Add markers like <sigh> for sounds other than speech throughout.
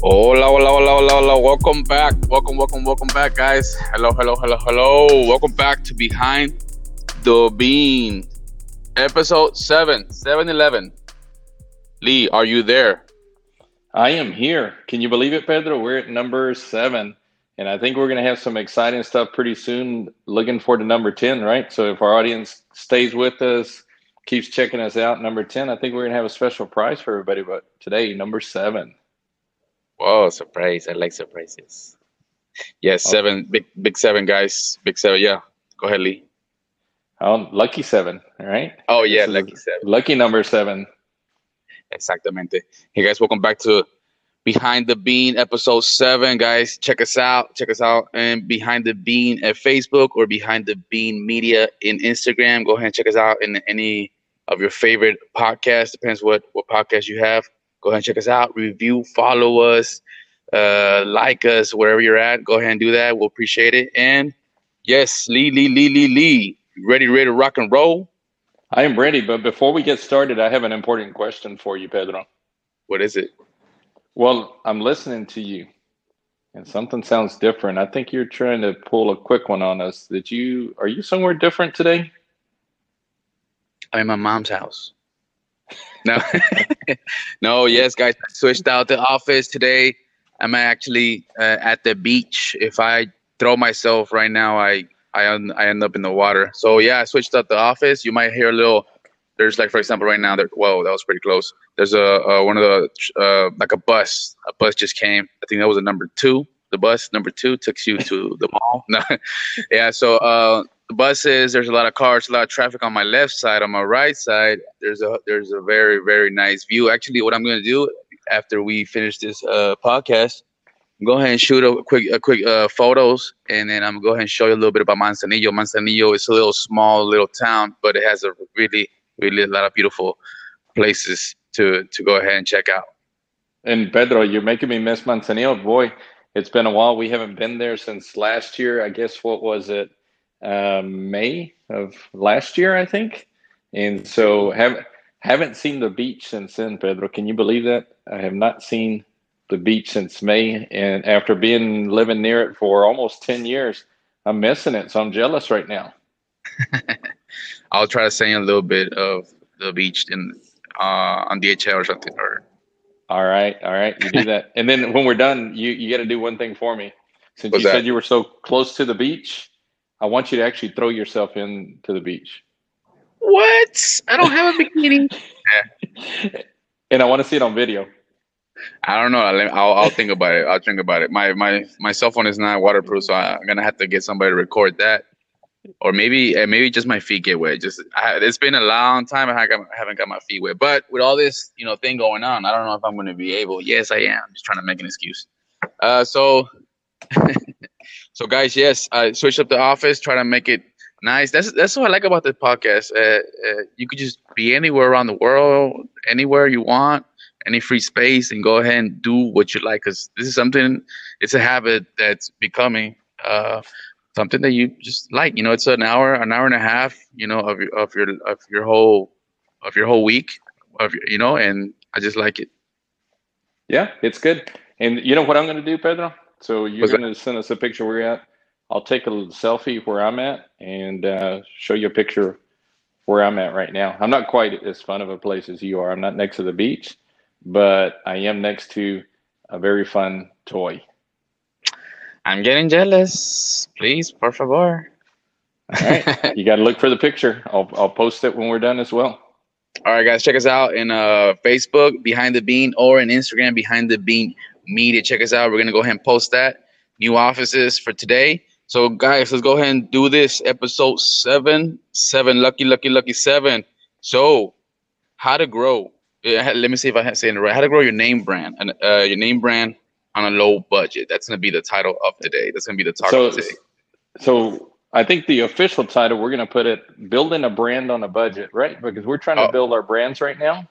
Hola, hola, hola, hola, hola. Welcome back. Welcome, welcome, welcome back, guys. Hello, hello, hello, hello. Welcome back to Behind the Bean, episode 7, 7 11. Lee, are you there? I am here. Can you believe it, Pedro? We're at number 7. And I think we're going to have some exciting stuff pretty soon. Looking forward to number 10, right? So if our audience stays with us, keeps checking us out, number 10, I think we're going to have a special prize for everybody. But today, number 7. Oh, surprise! I like surprises. Yes, okay. Oh. seven big big seven guys. Big seven. Yeah, go ahead, Lee. Oh, lucky seven. All right. Oh yeah, this lucky seven. Lucky number seven. Exactamente. Hey guys, welcome back to Behind the Bean episode seven, guys. Check us out. Check us out and Behind the Bean at Facebook or Behind the Bean Media in Instagram. Go ahead and check us out in any of your favorite podcasts. Depends what what podcast you have. Go ahead and check us out. Review, follow us, uh, like us wherever you're at. Go ahead and do that. We'll appreciate it. And yes, Lee, Lee, Lee, Lee, Lee. Ready, ready to rock and roll? I am ready, but before we get started, I have an important question for you, Pedro. What is it? Well, I'm listening to you, and something sounds different. I think you're trying to pull a quick one on us. Did you? Are you somewhere different today? I'm in my mom's house. No, <laughs> no, yes, guys. I switched out the office today. I'm actually uh, at the beach. If I throw myself right now, I I, un- I end up in the water. So yeah, I switched out the office. You might hear a little. There's like, for example, right now. There, whoa, that was pretty close. There's a, a one of the uh, like a bus. A bus just came. I think that was a number two. The bus number two took you to the mall. <laughs> Yeah. So uh, buses. There's a lot of cars, a lot of traffic on my left side. On my right side, there's a there's a very very nice view. Actually, what I'm gonna do after we finish this uh, podcast, go ahead and shoot a quick a quick uh, photos, and then I'm gonna go ahead and show you a little bit about Manzanillo. Manzanillo is a little small little town, but it has a really really a lot of beautiful places to to go ahead and check out. And Pedro, you're making me miss Manzanillo. Boy, it's been a while. We haven't been there since last year. I guess what was it? Uh, May of last year, I think. And so haven't haven't seen the beach since then, Pedro. Can you believe that? I have not seen the beach since May, and after being living near it for almost ten years, I'm missing it. So I'm jealous right now. <laughs> I'll try to you a little bit of the beach in uh, on DHL or something. Or All right, all right, you do that, and then when we're done, you you got to do one thing for me. Since What's you that? said you were so close to the beach, I want you to actually throw yourself into the beach, what? I don't have a bikini. <laughs> and I want to see it on video. I don't know. I'll, I'll I'll think about it. I'll think about it. My my my cell phone is not waterproof, so I'm gonna have to get somebody to record that, or maybe uh, maybe just my feet get wet. Just I, it's been a long time. I haven't I haven't got my feet wet, but with all this you know thing going on, I don't know if I'm gonna be able. Yes, I am. Just trying to make an excuse. Uh, so <laughs> so guys, yes, I switched up the office, try to make it nice. That's that's what I like about the podcast. Uh, uh, you could just be anywhere around the world, anywhere you want any free space and go ahead and do what you like because this is something it's a habit that's becoming uh, something that you just like you know it's an hour an hour and a half you know of your of your of your whole of your whole week of your, you know and i just like it Yeah, it's good. And you know what I'm going to do, Pedro? So you're going to send us a picture where you're at. I'll take a little selfie where I'm at and uh, show you a picture where I'm at right now. I'm not quite as fun of a place as you are. I'm not next to the beach, but I am next to a very fun toy. i'm getting jealous please por favor All right, you got to look for the picture. I'll I'll post it when we're done as well. All right, guys, check us out in uh, Facebook, Behind the Bean, or in Instagram, Behind the Bean Media. Check us out. We're gonna go ahead and post that. New offices for today. So, guys, let's go ahead and do this. Episode seven, seven, lucky, lucky, lucky seven. So, how to grow? Yeah, Let me see if I say it right. How to grow your name brand and uh, your name brand on a low budget. That's gonna be the title of today. That's gonna be the talk So today. so I think the official title we're going to put it building a brand on a budget, right? Because we're trying to Oh. build our brands right now,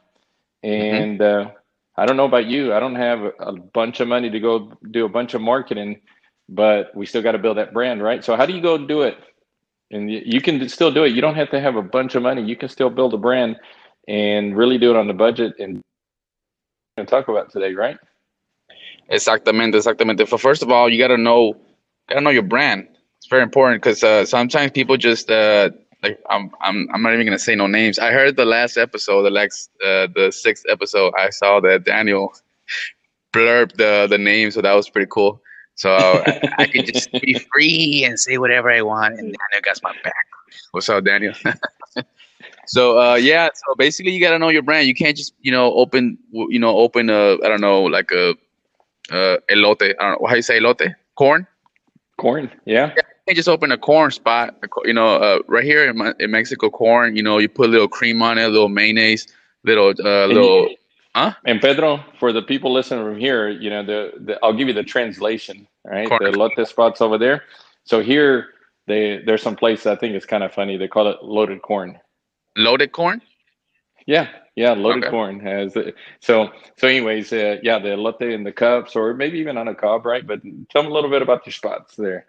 and uh, I don't know about you. I don't have a bunch of money to go do a bunch of marketing, but we still got to build that brand, right? So how do you go do it? And you, can still do it. You don't have to have a bunch of money. You can still build a brand and really do it on the budget. And talk about today, right? Exactamente, exactamente. For first of all, you gotta know, gotta know your brand. It's very important because uh, sometimes people just uh, like I'm, I'm, I'm not even gonna say no names. I heard the last episode, the last, uh, the sixth episode. I saw that Daniel <laughs> blurb the the name, so that was pretty cool. So I, I could just <laughs> be free and say whatever I want, and Daniel got my back. What's up, Daniel? <laughs> so uh, yeah, so basically you gotta know your brand. You can't just you know open you know open a I don't know like a uh, elote. I don't know how you say elote. Corn. Corn. Yeah. yeah you just open a corn spot. You know, uh, right here in, in, Mexico, corn. You know, you put a little cream on it, a little mayonnaise, little uh, little. Huh? And Pedro, for the people listening from here, you know, the, the I'll give you the translation. Right, corn. the elote spots over there. So here, they there's some place I think it's kind of funny. They call it loaded corn. Loaded corn. Yeah, yeah, loaded okay. corn has it. So, so anyways, uh, yeah, the elote in the cups, or maybe even on a cob, right? But tell me a little bit about your spots there.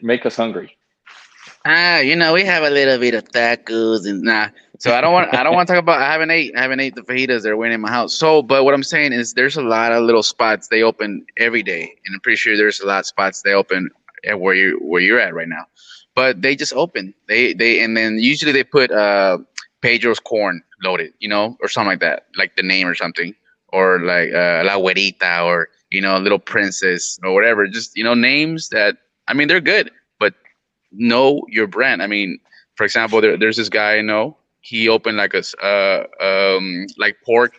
Make us hungry. Ah, you know, we have a little bit of tacos and nah. So I don't want, I don't want to talk about. I haven't ate, I haven't ate the fajitas. They're waiting in my house. So, but what I'm saying is, there's a lot of little spots they open every day, and I'm pretty sure there's a lot of spots they open at where you where you're at right now. But they just open. They they and then usually they put uh Pedro's corn loaded, you know, or something like that, like the name or something, or like uh, La Güerita or you know, Little Princess or whatever. Just you know, names that I mean, they're good, but know your brand. I mean, for example, there, there's this guy I know. He opened like a uh, um, like pork.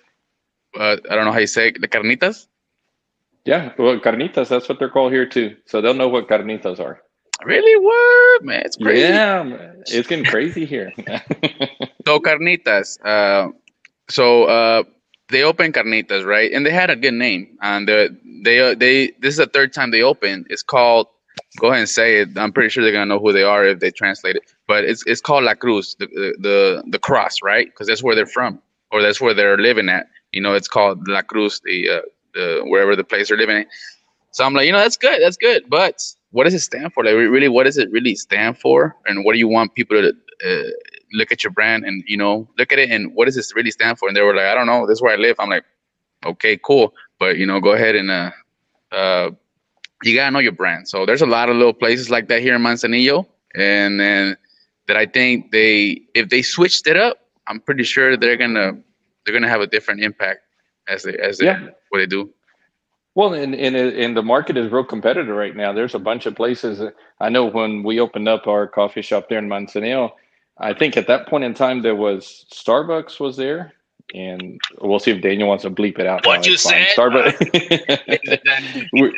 Uh, I don't know how you say it, the carnitas. Yeah, well, carnitas. That's what they're called here too. So they'll know what carnitas are. Really? What man? It's crazy. Yeah, it's getting crazy here. <laughs> so carnitas. Uh, so uh, they opened carnitas, right? And they had a good name. And they they they this is the third time they opened. It's called. Go ahead and say it. I'm pretty sure they're gonna know who they are if they translate it. But it's it's called La Cruz, the the the cross, right? Because that's where they're from, or that's where they're living at. You know, it's called La Cruz, the uh, the wherever the place they're living in. So I'm like, you know, that's good, that's good. But what does it stand for? Like, really, what does it really stand for? And what do you want people to uh, look at your brand and you know look at it and what does this really stand for? And they were like, I don't know. This is where I live. I'm like, okay, cool. But you know, go ahead and uh, uh, you gotta know your brand. So there's a lot of little places like that here in Manzanillo, and then that I think they if they switched it up, I'm pretty sure they're gonna they're gonna have a different impact as they as they, yeah. what they do. Well, and, and and the market is real competitive right now. There's a bunch of places. I know when we opened up our coffee shop there in Manzanillo, I think at that point in time there was Starbucks was there, and we'll see if Daniel wants to bleep it out. What you said? Starbucks. <laughs> we're,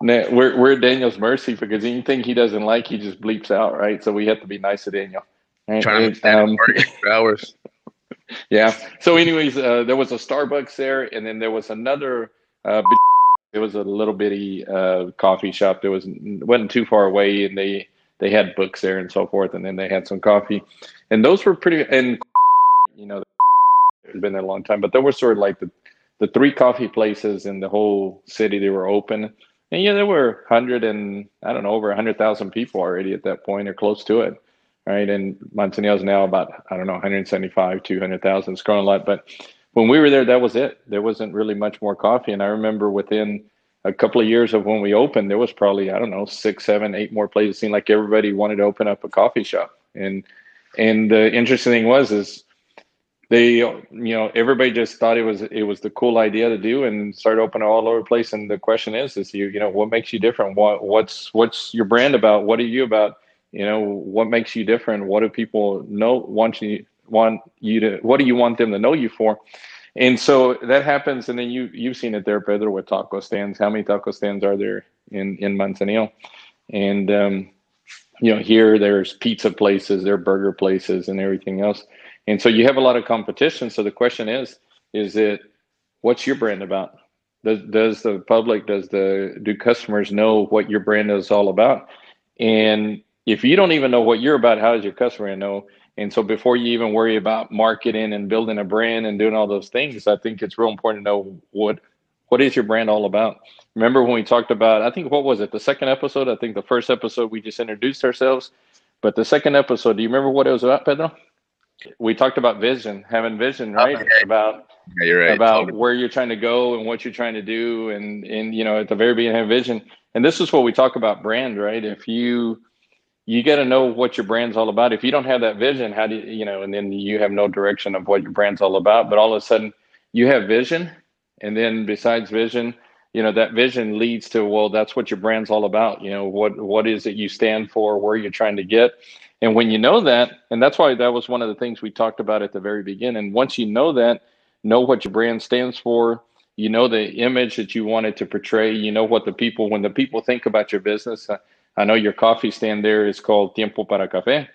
<laughs> we're, we're Daniel's mercy because anything he doesn't like, he just bleeps out, right? So we have to be nice to Daniel. Right? Trying to um, <laughs> for hours. Yeah. So, anyways, uh, there was a Starbucks there, and then there was another uh, it was a little bitty uh, coffee shop that was wasn't too far away, and they they had books there and so forth, and then they had some coffee, and those were pretty. And you know, it's been a long time, but there were sort of like the the three coffee places in the whole city. They were open, and yeah, there were hundred and I don't know over hundred thousand people already at that point, or close to it, right? And Manzanillo is now about I don't know 175, 200,000. It's grown a lot, but when we were there, that was it. There wasn't really much more coffee. And I remember within a couple of years of when we opened, there was probably, I don't know, six, seven, eight more places. It seemed like everybody wanted to open up a coffee shop. And and the interesting thing was is they you know, everybody just thought it was it was the cool idea to do and started opening all over the place. And the question is, is you, you know, what makes you different? What what's what's your brand about? What are you about? You know, what makes you different? What do people know want you want you to what do you want them to know you for? And so that happens and then you you've seen it there pedro with taco stands. How many taco stands are there in in manzanillo? And um, you know here there's pizza places there are burger places and everything else. And so you have a lot of competition. So the question is is it what's your brand about? Does, does the public does the do customers know what your brand is all about? And if you don't even know what you're about how is your customer going to know and so before you even worry about marketing and building a brand and doing all those things, I think it's real important to know what what is your brand all about. Remember when we talked about I think what was it, the second episode? I think the first episode we just introduced ourselves. But the second episode, do you remember what it was about, Pedro? We talked about vision, having vision, right? Okay. About Yeah, you're right. about Totally. where you're trying to go and what you're trying to do, and and you know at the very beginning have vision. And this is what we talk about brand, right? If you you got to know what your brand's all about. If you don't have that vision, how do you, you know? And then you have no direction of what your brand's all about. But all of a sudden, you have vision, and then besides vision, you know that vision leads to well, that's what your brand's all about. You know what what is it you stand for, where you're trying to get, and when you know that, and that's why that was one of the things we talked about at the very beginning. Once you know that, know what your brand stands for. You know the image that you wanted to portray. You know what the people when the people think about your business. Uh, I know your coffee stand there is called Tiempo para Café.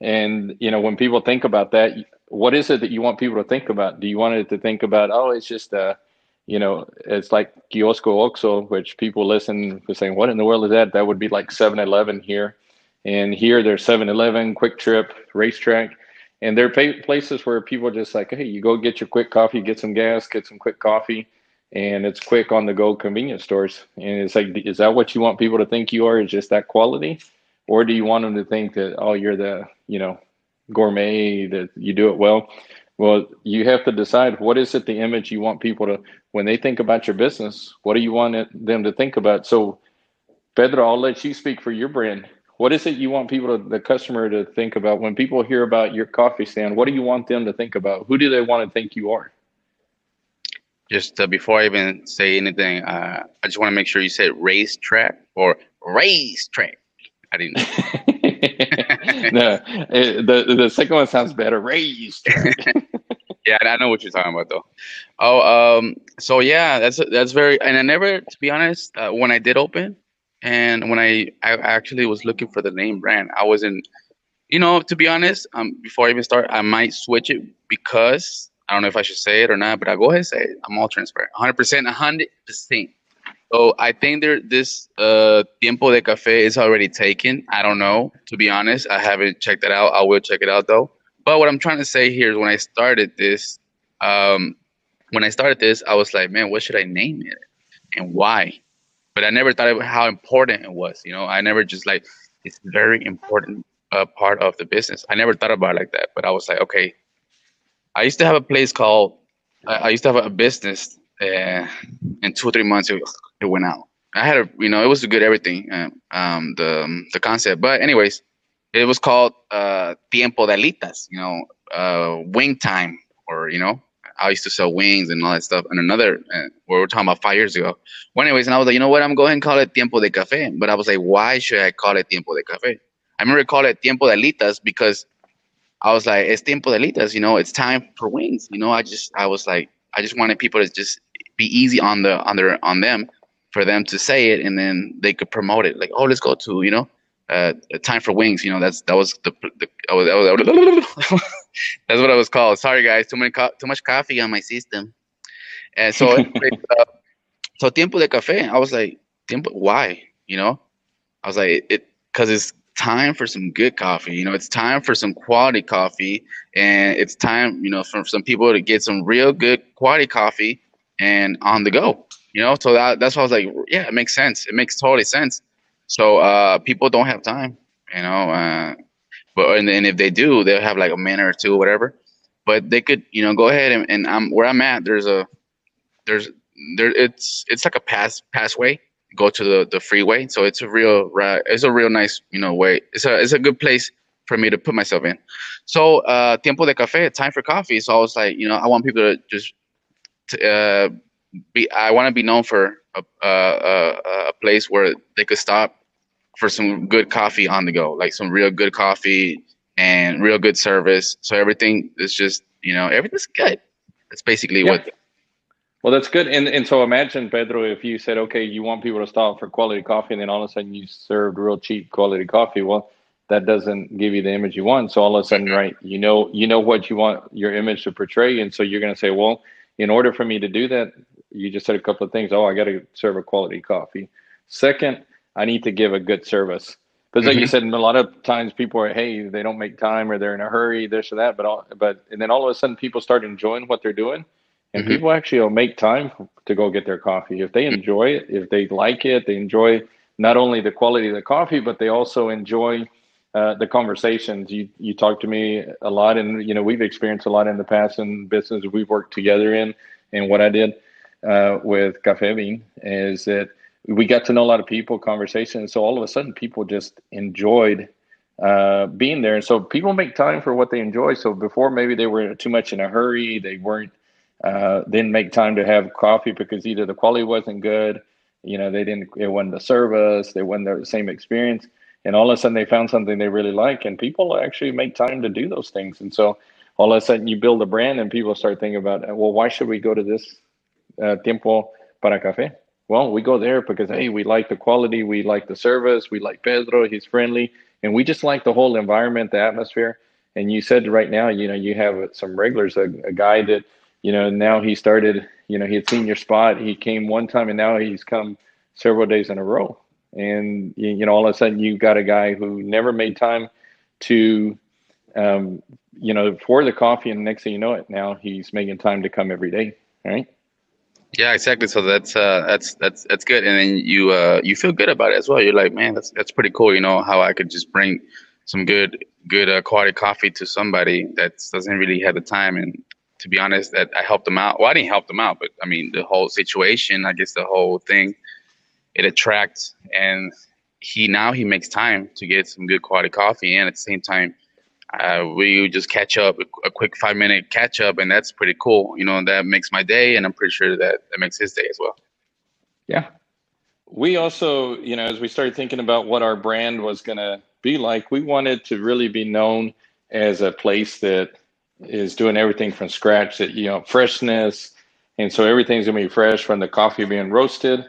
And, you know, when people think about that, what is it that you want people to think about? Do you want it to think about, oh, it's just, uh, you know, it's like Kiosco OXXO, which people listen to saying, what in the world is that? That would be like 7 Eleven here. And here there's 7 Eleven, Quick Trip, RaceTrac. And there are places where people are just like, hey, you go get your quick coffee, get some gas, get some quick coffee and it's quick on the go convenience stores. And it's like, is that what you want people to think you are? Is just that quality, or do you want them to think that oh, you're the you know gourmet that you do it well? Well, you have to decide what is it the image you want people to when they think about your business. What do you want it, them to think about? So, Pedro, I'll let you speak for your brand. What is it you want people to the customer to think about when people hear about your coffee stand? What do you want them to think about? Who do they want to think you are? Just uh, before I even say anything, uh, I just want to make sure you said racetrack or racetrack. I didn't. <laughs> no, it, the the second one sounds better. Racetrack. <laughs> yeah, I know what you're talking about though. Oh, um, so yeah, that's that's very. And I never, to be honest, uh, when I did open, and when I I actually was looking for the name brand, I wasn't. You know, to be honest, um, before I even start, I might switch it because I don't know if I should say it or not, but I'll go ahead and say it. I'm all transparent. 100%, 100%. So I think there this uh, tiempo de café is already taken. I don't know, to be honest. I haven't checked that out. I will check it out though. But what I'm trying to say here is when I started this, um, when I started this, I was like, man, what should I name it and why? But I never thought of how important it was. You know, I never just like it's very important uh, part of the business. I never thought about it like that. But I was like, okay, I used to have a place called. I used to have a business. and in two or three months, it, it went out. I had a, you know, it was good everything, uh, um, the um, the concept. But anyways, it was called uh, Tiempo de Alitas, you know, uh, wing time, or you know, I used to sell wings and all that stuff. And another, uh, we were talking about five years ago. Well, anyways, and I was like, you know what, I'm going to call it Tiempo de Café. But I was like, why should I call it Tiempo de Café? I remember calling it Tiempo de Alitas because I was like, it's tiempo de alitas, you know, it's time for wings. You know, I just, I was like, I just wanted people to just be easy on the, on their, on them for them to say it and then they could promote it. Like, oh, let's go to, you know, uh, time for wings. You know, that's, that was the, the I was, I was, <laughs> that's what I was called. Sorry guys, too many, co- too much coffee on my system. And so, <laughs> uh, so tiempo de café, I was like, tiempo, why? You know, I was like, it, cause it's time for some good coffee. You know, it's time for some quality coffee, and it's time, you know, for some people to get some real good quality coffee and on the go. You know, so that, that's why I was like, yeah, it makes sense. It makes totally sense. So uh, people don't have time, you know, uh, but and, and if they do, they'll have like a minute or two, or whatever. But they could, you know, go ahead and, and I'm where I'm at. There's a there's there it's it's like a pass passway go to the, the freeway. So it's a real it's a real nice you know way. It's a it's a good place for me to put myself in. So uh, tiempo de café, time for coffee. So I was like, you know, I want people to just to, uh, be. I want to be known for a, a, a place where they could stop for some good coffee on the go, like some real good coffee and real good service. So everything is just you know everything's good. That's basically yeah. what well, that's good. And and so imagine, Pedro, if you said, okay, you want people to stop for quality coffee, and then all of a sudden you served real cheap quality coffee. Well, that doesn't give you the image you want. So all of a sudden, right, you know, you know what you want your image to portray, and so you're going to say, well, in order for me to do that, you just said a couple of things. Oh, I got to serve a quality coffee. Second, I need to give a good service. Because like mm-hmm. you said, a lot of times people are, hey, they don't make time or they're in a hurry, this or that. But all, but and then all of a sudden people start enjoying what they're doing and mm-hmm. people actually will make time to go get their coffee if they enjoy it if they like it they enjoy not only the quality of the coffee but they also enjoy uh, the conversations. You you talk to me a lot, and you know we've experienced a lot in the past in business we've worked together in. And what I did uh, with Cafe Bean is that we got to know a lot of people, conversations. So all of a sudden, people just enjoyed uh, being there. And so people make time for what they enjoy. So before maybe they were too much in a hurry, they weren't uh, didn't make time to have coffee because either the quality wasn't good, you know, they didn't it wasn't the service, they wasn't the same experience. And all of a sudden they found something they really like and people actually make time to do those things. And so all of a sudden you build a brand and people start thinking about, well, why should we go to this uh, Tiempo para Café? Well, we go there because hey, we like the quality, we like the service, we like Pedro, he's friendly, and we just like the whole environment, the atmosphere. And you said right now, you know, you have some regulars, a, a guy that, you know, now he started, you know, he had seen your spot, he came one time, and now he's come several days in a row. And you know, all of a sudden, you got a guy who never made time to, um, you know, for the coffee, and next thing you know, it now he's making time to come every day, right? Yeah, exactly. So that's uh, that's that's that's good, and then you uh, you feel good about it as well. You're like, man, that's that's pretty cool. You know how I could just bring some good good uh, quality coffee to somebody that doesn't really have the time. And to be honest, that I helped them out. Well, I didn't help them out, but I mean the whole situation. I guess the whole thing it attracts, and he now he makes time to get some good quality coffee, and at the same time uh, we just catch up a quick five minute catch up and that's pretty cool you know that makes my day and i'm pretty sure that that makes his day as well yeah we also you know as we started thinking about what our brand was going to be like we wanted to really be known as a place that is doing everything from scratch that you know freshness and so everything's to be fresh from the coffee being roasted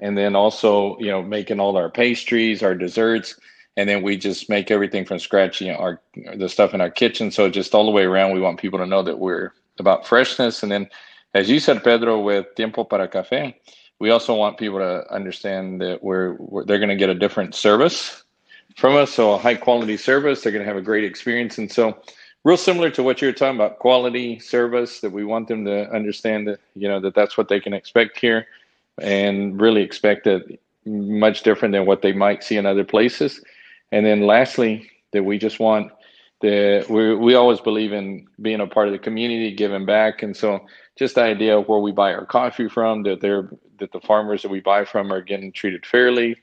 and then also you know making all our pastries our desserts and then we just make everything from scratch. You know, our the stuff in our kitchen. So just all the way around, we want people to know that we're about freshness. And then, as you said, Pedro, with Tiempo para Café, we also want people to understand that we're, we're they're going to get a different service from us. So a high quality service. They're going to have a great experience. And so, real similar to what you're talking about, quality service. That we want them to understand that you know that that's what they can expect here, and really expect it much different than what they might see in other places and then lastly, that we just want the we we always believe in being a part of the community, giving back, and so just the idea of where we buy our coffee from, that they're that the farmers that we buy from are getting treated fairly.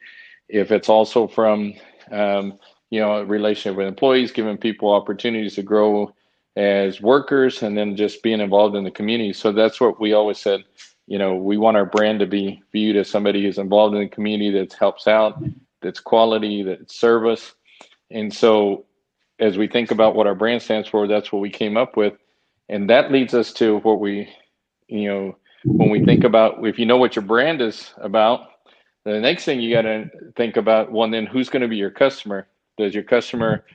If it's also from um, you know relationship with employees, giving people opportunities to grow as workers, and then just being involved in the community. So that's what we always said. You know, we want our brand to be viewed as somebody who's involved in the community that helps out that's quality, that's service. And so as we think about what our brand stands for, that's what we came up with. And that leads us to what we, you know, when we think about if you know what your brand is about, the next thing you got to think about, well, then who's going to be your customer? Does your customer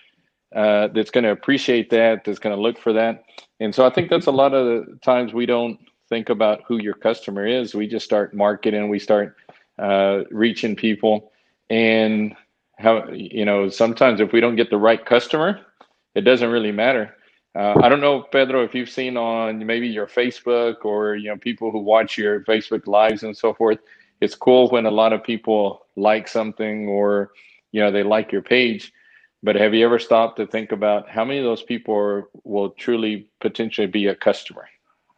uh, that's going to appreciate that, that's going to look for that? And so I think that's a lot of the times we don't think about who your customer is. We just start marketing, we start uh, reaching people and how you know sometimes if we don't get the right customer it doesn't really matter uh, i don't know pedro if you've seen on maybe your facebook or you know people who watch your facebook lives and so forth it's cool when a lot of people like something or you know they like your page but have you ever stopped to think about how many of those people are, will truly potentially be a customer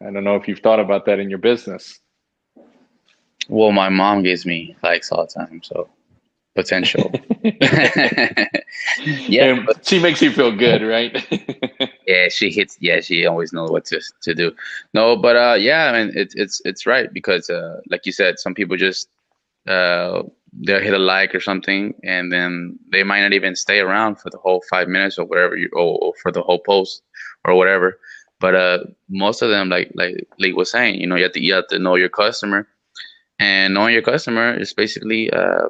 i don't know if you've thought about that in your business well my mom gives me likes all the time so potential. <laughs> yeah, she makes you feel good, right? <laughs> yeah, she hits. Yeah, she always knows what to, to do. No, but uh, yeah, I mean, it's it's it's right because uh, like you said, some people just uh, they'll hit a like or something, and then they might not even stay around for the whole five minutes or whatever, you, or, or for the whole post or whatever. But uh, most of them, like like Lee was saying, you know, you have to you have to know your customer, and knowing your customer is basically uh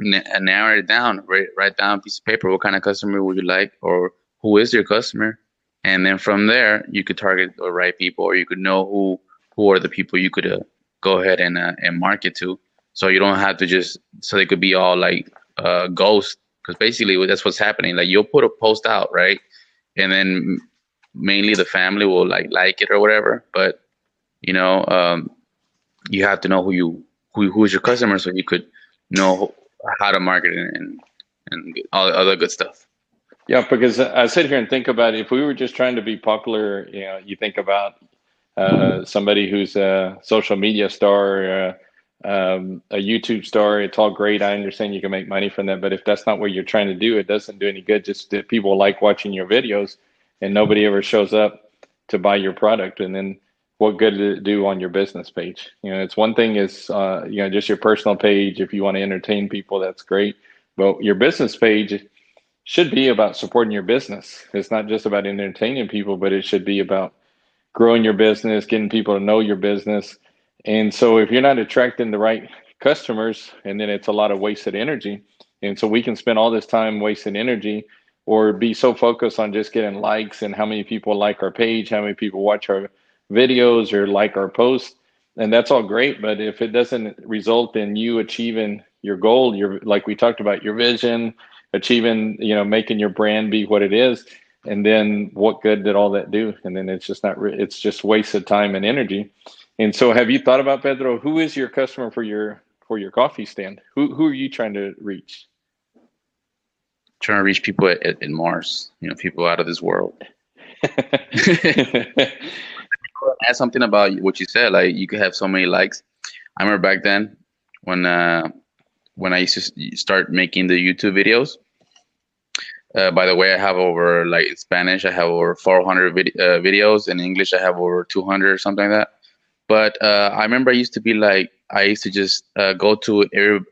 narrow it down, write, write down a piece of paper. What kind of customer would you like, or who is your customer? And then from there, you could target the right people, or you could know who who are the people you could uh, go ahead and uh, and market to. So you don't have to just so they could be all like uh, ghost, because basically that's what's happening. Like you'll put a post out, right, and then mainly the family will like like it or whatever. But you know, um, you have to know who you who who is your customer, so you could know how to market it and and all the other good stuff. Yeah, because I sit here and think about if we were just trying to be popular, you know, you think about uh, somebody who's a social media star, uh, um, a YouTube star. It's all great. I understand you can make money from that, but if that's not what you're trying to do, it doesn't do any good. Just that people like watching your videos, and nobody ever shows up to buy your product, and then what good did it do on your business page? You know, it's one thing is uh, you know just your personal page. If you want to entertain people, that's great. But your business page should be about supporting your business. It's not just about entertaining people, but it should be about growing your business, getting people to know your business. And so if you're not attracting the right customers, and then it's a lot of wasted energy. And so we can spend all this time wasting energy or be so focused on just getting likes and how many people like our page, how many people watch our videos or like our posts. And that's all great. But if it doesn't result in you achieving your goal, your like we talked about, your vision, achieving, you know, making your brand be what it is, and then what good did all that do? And then it's just not. Re- it's just wasted time and energy. And so, have you thought about Pedro? Who is your customer for your for your coffee stand? Who who are you trying to reach? Trying to reach people at, at, in Mars. You know, people out of this world. <laughs> <laughs> add something about what you said. Like you could have so many likes. I remember back then when uh, when I used to start making the YouTube videos. Uh, by the way, I have over like Spanish, I have over 400 vid- uh, videos. In English, I have over 200 or something like that. But uh, I remember I used to be like, I used to just uh, go to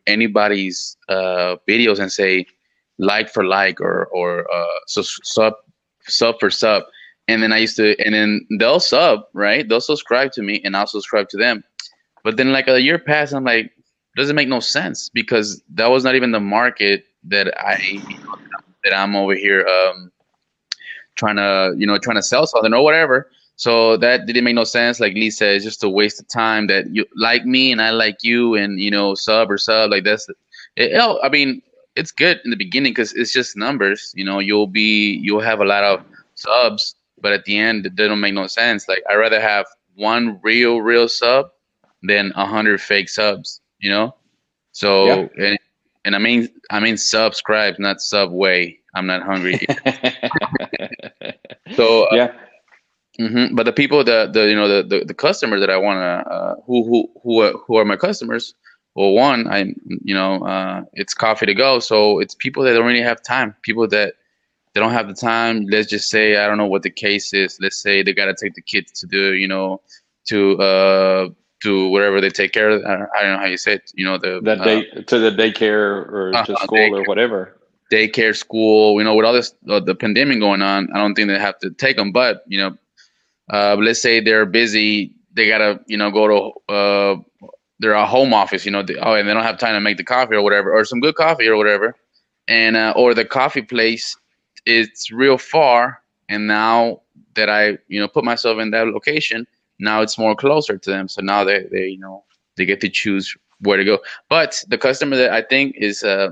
anybody's uh, videos and say like for like or or uh, sub sub for sub, and then I used to, and then they'll sub right, they'll subscribe to me, and I'll subscribe to them. But then like a year passed, I'm like, doesn't make no sense because that was not even the market that I that I'm over here um, trying to you know trying to sell something or whatever. So that didn't make no sense. Like Lee said, it's just a waste of time that you like me and I like you and you know sub or sub like that's. It, I mean, it's good in the beginning because it's just numbers. You know, you'll be you'll have a lot of subs, but at the end it doesn't make no sense. Like I rather have one real real sub than a hundred fake subs you know. So yeah. and and I mean I mean subscribe, not Subway. I'm not hungry. <laughs> so uh, yeah. Mm-hmm. But the people that the you know the the, the customer that I want to uh, who who who are, who are my customers. Well, one, I you know uh, it's coffee to go, so it's people that don't really have time. People that they don't have the time. Let's just say I don't know what the case is. Let's say they got to take the kids to the you know to uh to wherever they take care of. I don't know how you say it. You know the that uh, day to the daycare or uh, to school daycare, or whatever. Daycare, school. You know, with all this uh, the pandemic going on, I don't think they have to take them. But you know, uh, let's say they're busy. They gotta you know go to uh, they're a home office. You know, they, oh, and they don't have time to make the coffee or whatever, or some good coffee or whatever, and uh, or the coffee place it's real far. And now that I you know put myself in that location now it's more closer to them. So now they, they you know they get to choose where to go. But the customer that I think is uh,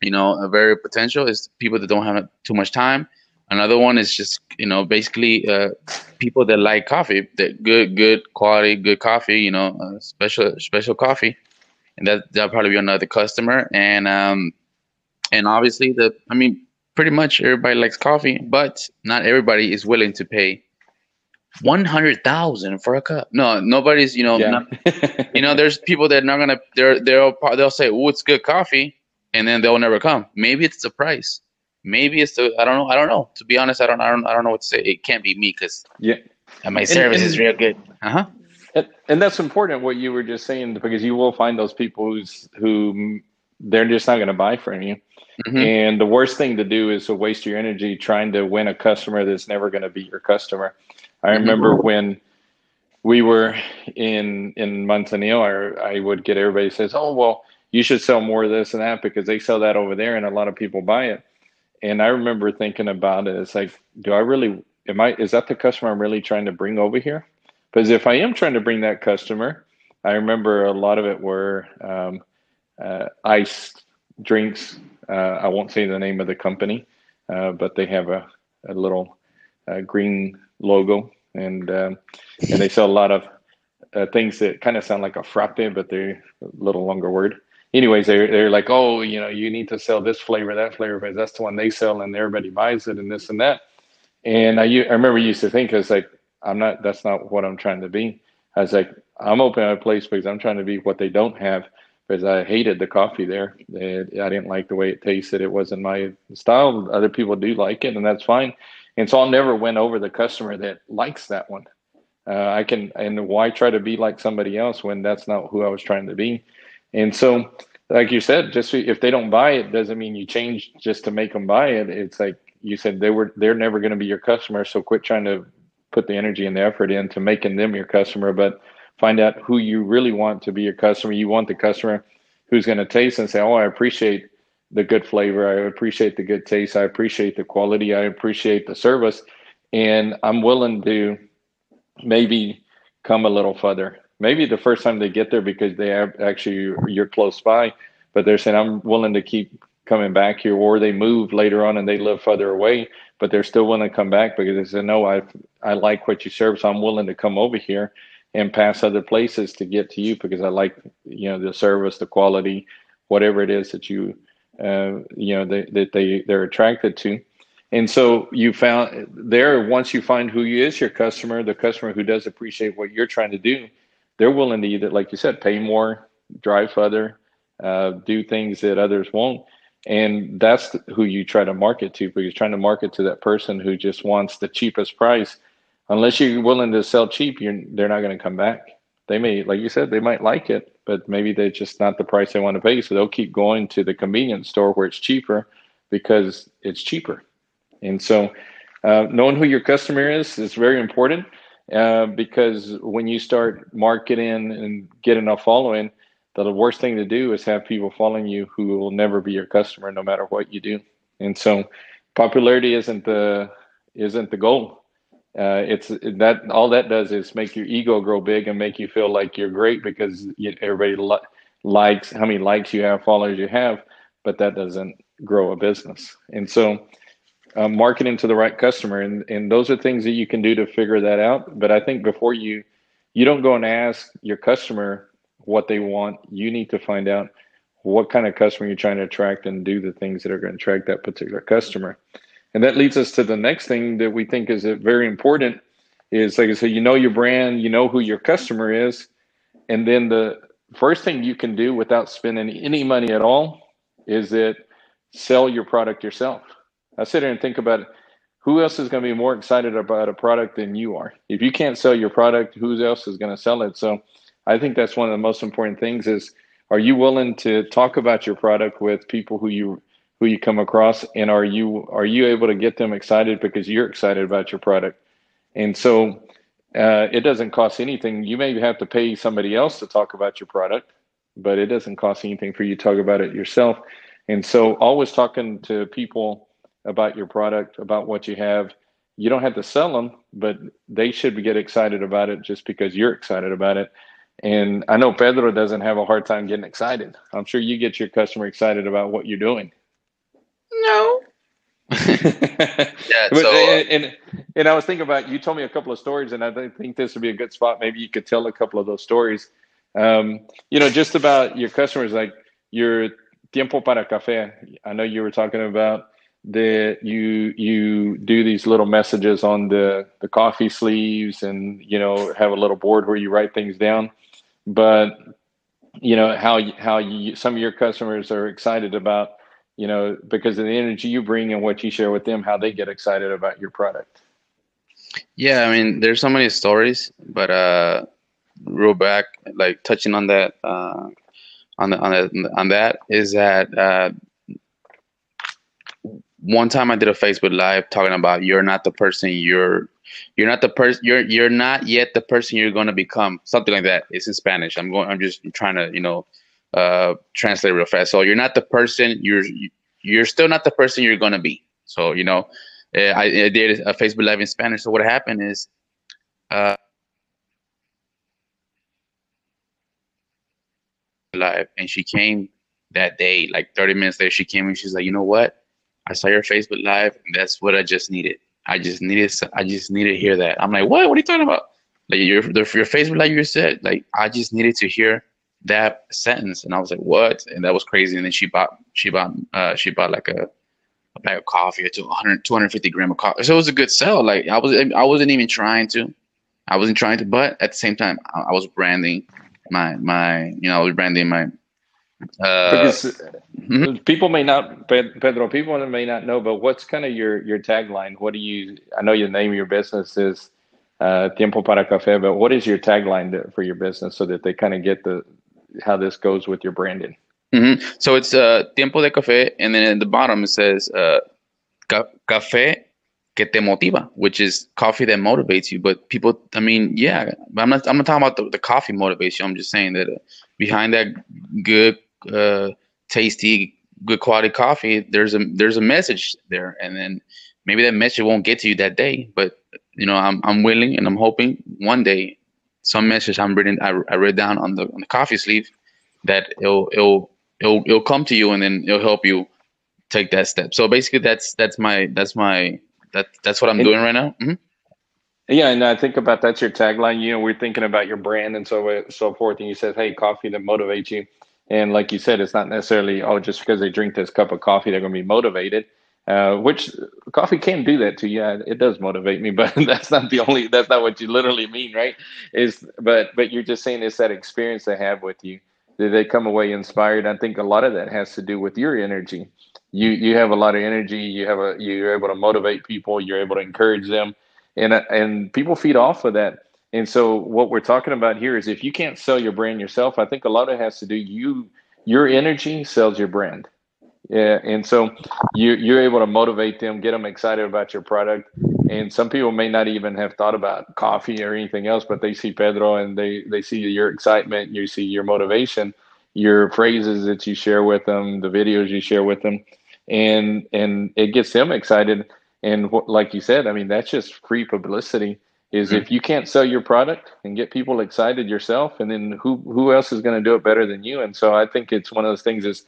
you know a very potential is people that don't have too much time. Another one is just you know basically uh, people that like coffee, that good good quality good coffee, you know uh, special special coffee, and that that'll probably be another customer. And um, and obviously the I mean pretty much everybody likes coffee, but not everybody is willing to pay one hundred thousand for a cup. No, nobody's. You know, yeah. not, <laughs> you know, there's people that are not gonna. They're they'll they'll say, "Oh, it's good coffee," and then they'll never come. Maybe it's the price. Maybe it's the. I don't know. I don't know. To be honest, I don't. I don't. I don't know what to say. It can't be me because yeah, and my service and, and, is real good. Uh huh. And, and that's important what you were just saying because you will find those people who's who they're just not going to buy from you. Mm-hmm. And the worst thing to do is to waste your energy trying to win a customer that's never going to be your customer. I remember when we were in in Manzanillo, I, I would get everybody says, "Oh, well, you should sell more of this and that because they sell that over there, and a lot of people buy it." And I remember thinking about it. It's like, do I really? Am I? Is that the customer I'm really trying to bring over here? Because if I am trying to bring that customer, I remember a lot of it were um, uh, iced drinks. Uh, I won't say the name of the company, uh, but they have a, a little uh, green logo, and um, and they sell a lot of uh, things that kind of sound like a frappe, but they're a little longer word. Anyways, they're they're like, oh, you know, you need to sell this flavor, that flavor, because that's the one they sell, and everybody buys it, and this and that. And I, I remember used to think, I was like, I'm not. That's not what I'm trying to be. I was like, I'm opening a place because I'm trying to be what they don't have. Because I hated the coffee there. It, I didn't like the way it tasted. It wasn't my style. Other people do like it, and that's fine. And so I'll never win over the customer that likes that one. Uh, I can, and why try to be like somebody else when that's not who I was trying to be? And so, like you said, just if they don't buy it, doesn't mean you change just to make them buy it. It's like you said, they were, they're never going to be your customer. So quit trying to put the energy and the effort into making them your customer, but find out who you really want to be your customer. You want the customer who's going to taste and say, "Oh, I appreciate the good flavor. I appreciate the good taste. I appreciate the quality. I appreciate the service, and I'm willing to maybe come a little further. Maybe the first time they get there because they have actually you're close by, but they're saying I'm willing to keep coming back here, or they move later on and they live further away, but they're still willing to come back because they say, no, I I like what you serve, so I'm willing to come over here and pass other places to get to you because I like you know the service, the quality, whatever it is that you uh, you know they, that they they're attracted to. And so you found there once you find who is your customer, the customer who does appreciate what you're trying to do, they're willing to either, like you said, pay more, drive further, uh, do things that others won't. And that's who you try to market to because you're trying to market to that person who just wants the cheapest price. Unless you're willing to sell cheap they're not going to come back. They may like you said they might like it but maybe they're just not the price they want to pay so they'll keep going to the convenience store where it's cheaper because it's cheaper. And so uh, knowing who your customer is is very important uh, because when you start marketing and getting a following the worst thing to do is have people following you who will never be your customer no matter what you do. And so popularity isn't the isn't the goal. Uh, it's that all that does is make your ego grow big and make you feel like you're great because you, everybody li- likes how many likes you have, followers you have, but that doesn't grow a business. And so, uh, marketing to the right customer, and and those are things that you can do to figure that out. But I think before you, you don't go and ask your customer what they want. You need to find out what kind of customer you're trying to attract and do the things that are going to attract that particular customer. And that leads us to the next thing that we think is very important is like I said, you know your brand, you know who your customer is. And then the first thing you can do without spending any money at all is that sell your product yourself. I sit here and think about. Who else is going to be more excited about a product than you are? If you can't sell your product, who else is going to sell it? So I think that's one of the most important things is are you willing to talk about your product with people who you who you come across and are you are you able to get them excited because you're excited about your product and so uh, it doesn't cost anything you may have to pay somebody else to talk about your product but it doesn't cost anything for you to talk about it yourself and so always talking to people about your product about what you have you don't have to sell them but they should get excited about it just because you're excited about it and I know Pedro doesn't have a hard time getting excited. I'm sure you get your customer excited about what you're doing. No. <laughs> yeah, <laughs> but, so, and, and, and I was thinking about you told me a couple of stories, and I think this would be a good spot. Maybe you could tell a couple of those stories. Um, you know, just about your customers, like your tiempo para café. I know you were talking about that you you do these little messages on the the coffee sleeves, and you know have a little board where you write things down. But you know how how you, some of your customers are excited about you know because of the energy you bring and what you share with them how they get excited about your product. Yeah i mean there's so many stories but uh real back like touching on that uh on the on the, on that is that uh one time i did a facebook live talking about you're not the person you're you're not the person you're you're not yet the person you're going to become something like that. It's in spanish. I'm going i'm just trying to you know uh translate real fast. So you're not the person you're you're still not the person you're going to be. So you know eh, I, I, did a facebook live in spanish. So what happened is uh live and she came that day like 30 minutes later she came and she's like you know what i saw your facebook live and that's what i just needed I just needed I just needed to hear that. I'm like, what? What are you talking about? Like your your Facebook, live, you said, like I just needed to hear that sentence, and I was like, what? And that was crazy. And then she bought she bought uh, she bought like a, a bag of coffee or 200, 250 gram of coffee. So it was a good sell. Like I was I wasn't even trying to. I wasn't trying to, but at the same time, I, I was branding my my you know I was branding my. Uh, because mm-hmm. people may not Pedro, people may not know, but what's kind of your your tagline? What do you? I know your name of your business is uh, Tiempo para Café, but what is your tagline for your business so that they kind of get the how this goes with your branding? Mm-hmm. So it's uh, Tiempo de Café, and then at the bottom it says uh, Café que te motiva, which is coffee that motivates you. But people, I mean, yeah, I'm not, I'm not talking about the, the coffee motivation. I'm just saying that uh, behind that good, uh, tasty, good quality coffee, there's a there's a message there, and then maybe that message won't get to you that day, but you know, I'm I'm willing and I'm hoping one day some message I'm reading I, I read down on the on the coffee sleeve that it'll it'll it'll it'll come to you and then it'll help you take that step. So basically, that's that's my that's my that that's what I'm and, doing right now. Mm-hmm. Yeah, and I think about that's your tagline. You know, we're thinking about your brand and so so forth. And you said, "Hey, coffee that motivates you." And like you said, it's not necessarily oh, just because they drink this cup of coffee, they're going to be motivated. Uh, which coffee can do that to you. It does motivate me, <laughs> but that's not the only. That's not what you literally mean, right? Is but but you're just saying it's that experience they have with you. Did they come away inspired? I think a lot of that has to do with your energy. You you have a lot of energy. You have a you're able to motivate people. You're able to encourage them, and and people feed off of that. And so what we're talking about here is if you can't sell your brand yourself, I think a lot of it has to do you your energy sells your brand. Yeah, and so you you're able to motivate them, get them excited about your product. And some people may not even have thought about coffee or anything else, but they see Pedro and they they see your excitement, you see your motivation, your phrases that you share with them, the videos you share with them, and and it gets them excited. And like you said, I mean that's just free publicity. Is mm-hmm. if you can't sell your product and get people excited yourself, and then who who else is going to do it better than you? And so I think it's one of those things is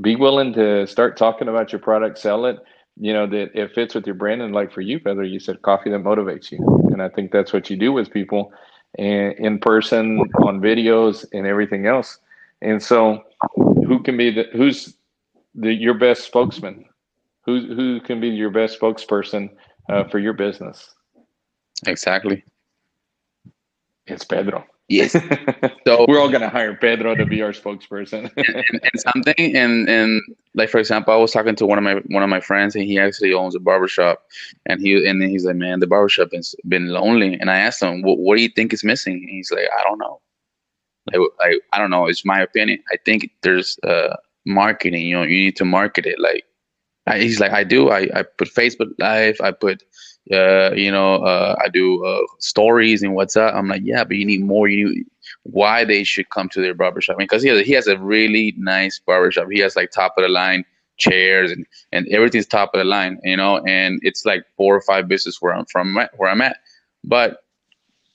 be willing to start talking about your product, sell it. You know that it fits with your brand, and like for you, Feather, you said coffee that motivates you, and I think that's what you do with people, and in person, on videos, and everything else. And so, who can be the who's the your best spokesman? Who who can be your best spokesperson uh, for your business? Exactly. It's Pedro. Yes. <laughs> So we're all gonna hire Pedro to be our spokesperson. <laughs> and, and, something, and and like for example, I was talking to one of my one of my friends, and he actually owns a barbershop, and he and then he's like, man, the barbershop has been lonely. And I asked him, what, what do you think is missing? And he's like, I don't know. Like, I I don't know. It's my opinion. I think there's uh marketing. You know, you need to market it. Like, I, he's like, I do. I I put Facebook Live. I put uh, you know, uh, I do uh, stories and WhatsApp. I'm like, yeah, but you need more. You need, why they should come to their barbershop because I mean, he has he has a really nice barbershop. He has like top of the line chairs and and everything's top of the line, you know. And it's like four or five business where I'm from, where I'm at. But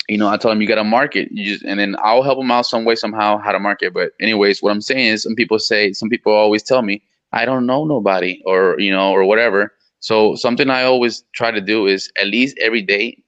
you know, I tell him you got to market. You just and then I'll help him out some way somehow how to market. But anyways, what I'm saying is, some people say, some people always tell me, I don't know nobody or you know or whatever. So something I always try to do is at least every day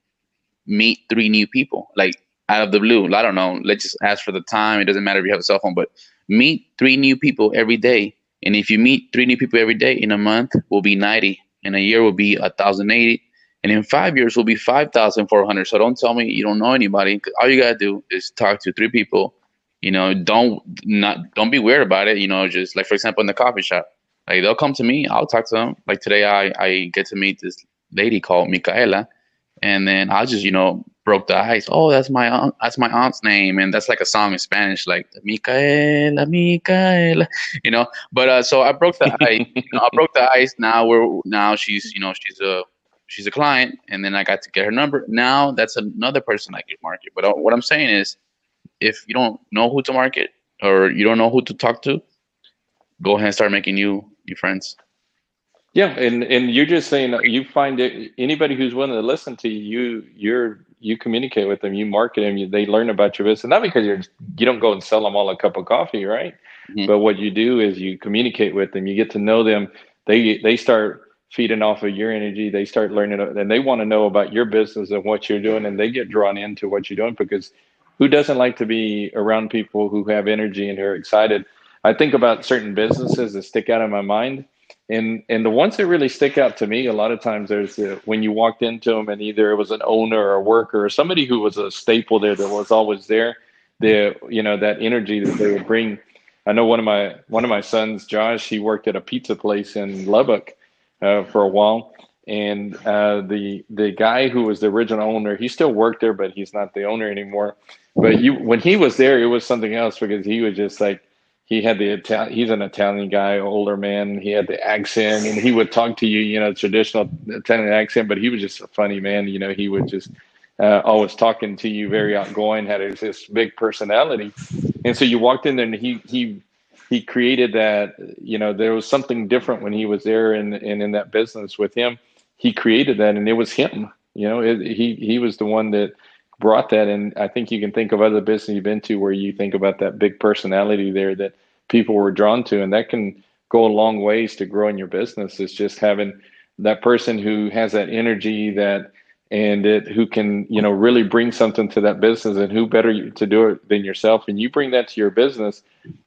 meet three new people, like out of the blue. I don't know. Let's just ask for the time. It doesn't matter if you have a cell phone, but meet three new people every day. And if you meet three new people every day in a month, will be 90. In a year will be 1,080. And in five years will be 5,400. So don't tell me you don't know anybody. All you gotta do is talk to three people. You know, don't not don't be weird about it. You know, just like for example in the coffee shop like they'll come to me, I'll talk to them. Like today, I I get to meet this lady called Micaela, and then I just you know broke the ice. Oh, that's my aunt, that's my aunt's name, and that's like a song in Spanish, like Micaela, Micaela, <laughs> you know. But uh, so I broke the ice. <laughs> You know, I broke the ice. Now we're now she's you know she's a she's a client, and then I got to get her number. Now that's another person I could market. But uh, what I'm saying is, if you don't know who to market or you don't know who to talk to, go ahead and start making new your friends. Yeah, and and you're just saying you find it, anybody who's willing to listen to you, you're you communicate with them, you market them, you, they learn about your business. Not because you're you don't go and sell them all a cup of coffee, right? Mm-hmm. But what you do is you communicate with them, you get to know them. They they start feeding off of your energy. They start learning, and they want to know about your business and what you're doing, and they get drawn into what you're doing because who doesn't like to be around people who have energy and who are excited? I think about certain businesses that stick out in my mind. And, and the ones that really stick out to me, a lot of times there's the, when you walked into them and either it was an owner or a worker or somebody who was a staple there that was always there, the, you know, that energy that they would bring. I know one of my, one of my sons, Josh, he worked at a pizza place in Lubbock uh, for a while and uh, the the guy who was the original owner, he still worked there, but he's not the owner anymore. But you, when he was there, it was something else because he was just like he had the Italian. He's an Italian guy, older man. He had the accent, and he would talk to you, you know, traditional Italian accent. But he was just a funny man. You know, he would just uh, always talking to you, very outgoing, had this big personality. And so you walked in there, and he he he created that. You know, there was something different when he was there and and in that business with him he created that and it was him you know it, he he was the one that brought that and i think you can think of other business you've been to where you think about that big personality there that people were drawn to and that can go a long ways to growing your business. Is just having that person who has that energy that and it who can you know really bring something to that business and who better to do it than yourself. And you bring that to your business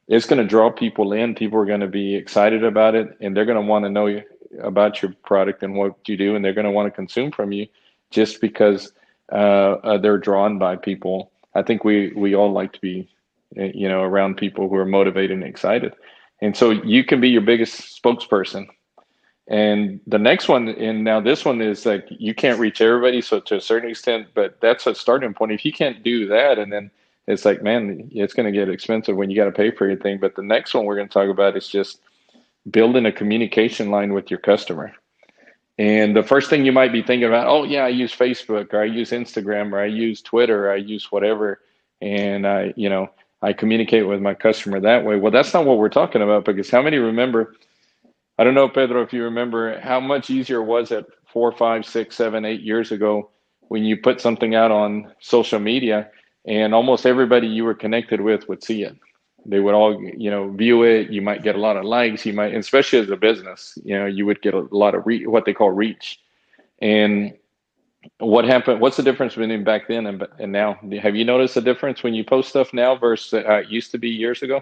it's going to draw people in. People are going to be excited about it and they're going to want to know you about your product and what you do, and they're going to want to consume from you just because uh, uh, they're drawn by people. I think we we all like to be, Eh, you know, around people who are motivated and excited, and so you can be your biggest spokesperson. And the next one, and now this one is like you can't reach everybody, so to a certain extent, but that's a starting point. If you can't do that, and then it's like, man, it's going to get expensive when you got to pay for anything. But the next one we're going to talk about is just building a communication line with your customer. And the first thing you might be thinking about, oh yeah, I use Facebook or I use Instagram or I use Twitter or I use whatever, and I, you know, I communicate with my customer that way. Well, that's not what we're talking about because how many remember? I don't know, Pedro, if you remember how much easier was it four, five, six, seven, eight years ago when you put something out on social media and almost everybody you were connected with would see it they would all you know view it you might get a lot of likes you might especially as a business you know you would get a lot of re- what they call reach and what happened what's the difference between back then and, and now have you noticed a difference when you post stuff now versus uh, it used to be years ago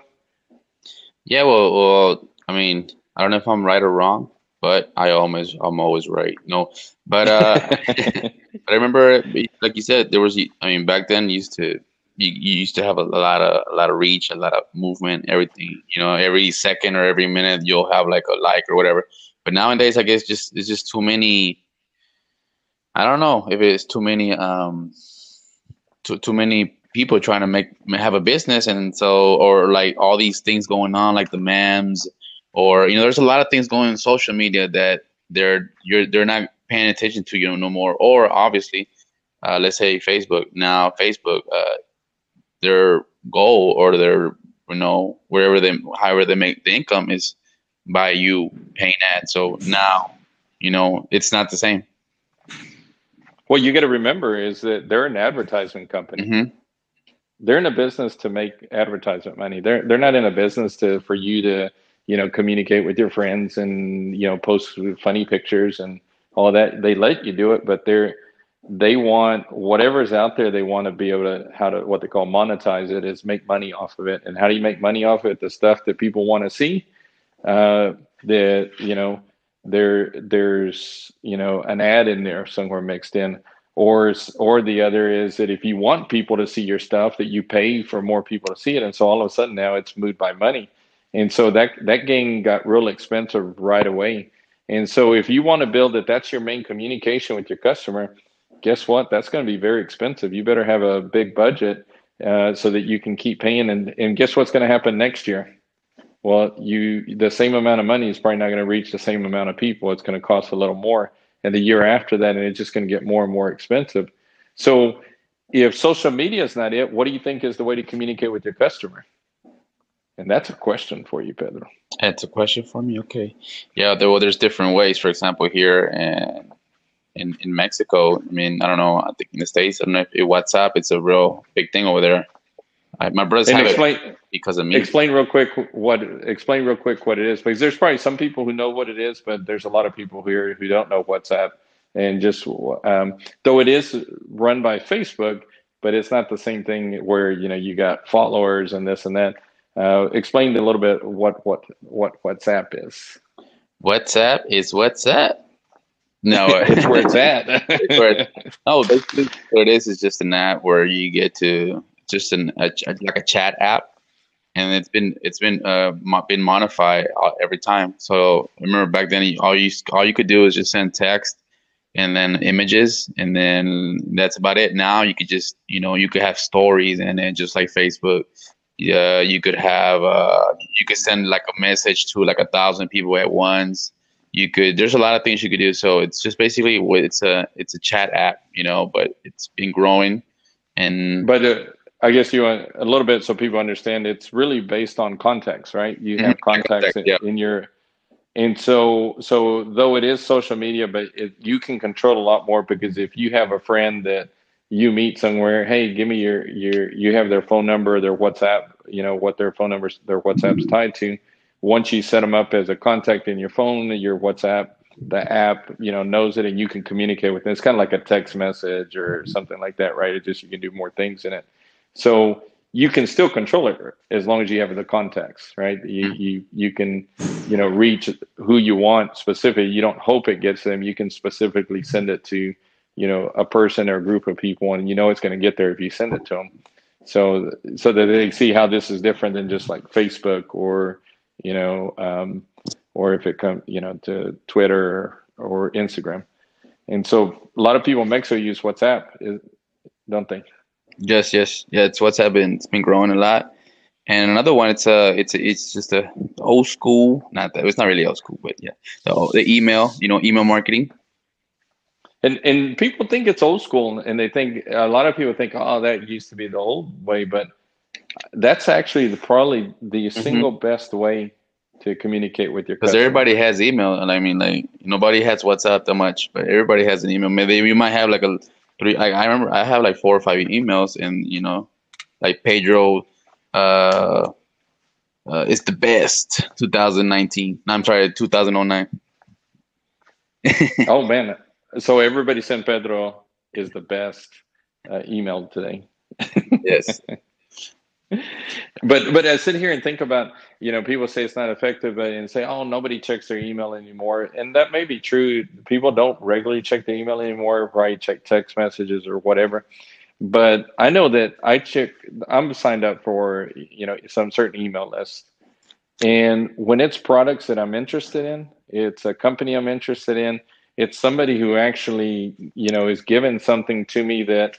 yeah well, well i mean i don't know if i'm right or wrong but i always i'm always right no but uh <laughs> but i remember like you said there was i mean back then used to you, you used to have a, a, lot of a lot of reach, a lot of movement, everything. You know, every second or every minute you'll have like a like or whatever. But nowadays, I guess just it's just too many. I don't know if it's too many um too too many people trying to make have a business, and so or like all these things going on, like the memes, or you know, there's a lot of things going on social media that they're you're they're not paying attention to you know, no more. Or obviously, uh, let's say Facebook now, Facebook. Uh, their goal or their you know wherever they however they make the income is by you paying ads. So now you know it's not the same. What you got to remember is that they're an advertisement company. Mm-hmm. They're in a business to make advertisement money. They're they're not in a business to for you to you know communicate with your friends and you know post funny pictures and all that. They let you do it, but they're they want whatever's out there they want to be able to how to what they call monetize it is make money off of it and how do you make money off of it the stuff that people want to see uh that you know there there's you know an ad in there somewhere mixed in or or the other is that if you want people to see your stuff that you pay for more people to see it and so all of a sudden now it's moved by money and so that that game got real expensive right away and so if you want to build it that's your main communication with your customer guess what? That's going to be very expensive. You better have a big budget uh, so that you can keep paying. And, and guess what's going to happen next year? Well, you the same amount of money is probably not going to reach the same amount of people. It's going to cost a little more. And the year after that, and it's just going to get more and more expensive. So if social media is not it, what do you think is the way to communicate with your customer? And that's a question for you, Pedro. It's a question for me. Okay. Yeah, there, well, there's different ways. For example, here and in, in Mexico. I mean, I don't know. I think in the states, I don't know if WhatsApp. It's a real big thing over there. I, my brothers and have explain, it because of me. Explain real quick what explain real quick what it is because there's probably some people who know what it is, but there's a lot of people here who don't know WhatsApp. And just um, though it is run by Facebook, but it's not the same thing where you know you got followers and this and that. Uh, explain a little bit what what what WhatsApp is. WhatsApp is WhatsApp. No, <laughs> it's where it's at. <laughs> it's where, no, basically what it is is just an app where you get to just an a, like a chat app, and it's been it's been uh been modified every time. So remember back then, all you all you could do is just send text and then images, and then that's about it. Now you could just you know you could have stories, and then just like Facebook, yeah, you could have uh you could send like a message to like a thousand people at once you could there's a lot of things you could do so it's just basically it's a it's a chat app you know but it's been growing and but uh, i guess you want a little bit so people understand it's really based on context right you have mm-hmm. context, context in, yeah. in, your and so so though it is social media but it, you can control a lot more because if you have a friend that you meet somewhere hey give me your your you have their phone number their whatsapp you know what their phone numbers their whatsapp's tied to once you set them up as a contact in your phone, your WhatsApp, the app, you know, knows it and you can communicate with it. It's kind of like a text message or something like that, right? It just you can do more things in it. So you can still control it as long as you have the context, right? You you you can, you know, reach who you want specific. You don't hope it gets them. You can specifically send it to, you know, a person or a group of people, and you know it's going to get there if you send it to them. So so that they see how this is different than just like Facebook or you know, um, or if it comes, you know, to Twitter or Instagram. And so a lot of people in Mexico use WhatsApp, don't they? Yes, yes, yeah. It's WhatsApp, been it's been growing a lot. And another one, it's a, it's a, it's just a old school. Not that it's not really old school, but yeah, the the email, you know, email marketing. And and people think it's old school, and they think a lot of people think, oh, that used to be the old way, but that's actually the, probably the mm-hmm. single best way to communicate with your because everybody has email and i mean like nobody has whatsapp that much but everybody has an email maybe you might have like a three I, I remember i have like four or five emails and you know like pedro uh, uh it's the best 2019 no, i'm sorry 2009 oh man. <laughs> So everybody sent pedro is the best uh, email today. Yes <laughs> but but I sit here and think about you know people say it's not effective and say oh nobody checks their email anymore. And that may be true. People don't regularly check their email anymore right check text messages or whatever. But I know that I check I'm signed up for you know some certain email list. And when it's products that I'm interested in it's a company I'm interested in it's somebody who actually you know is given something to me that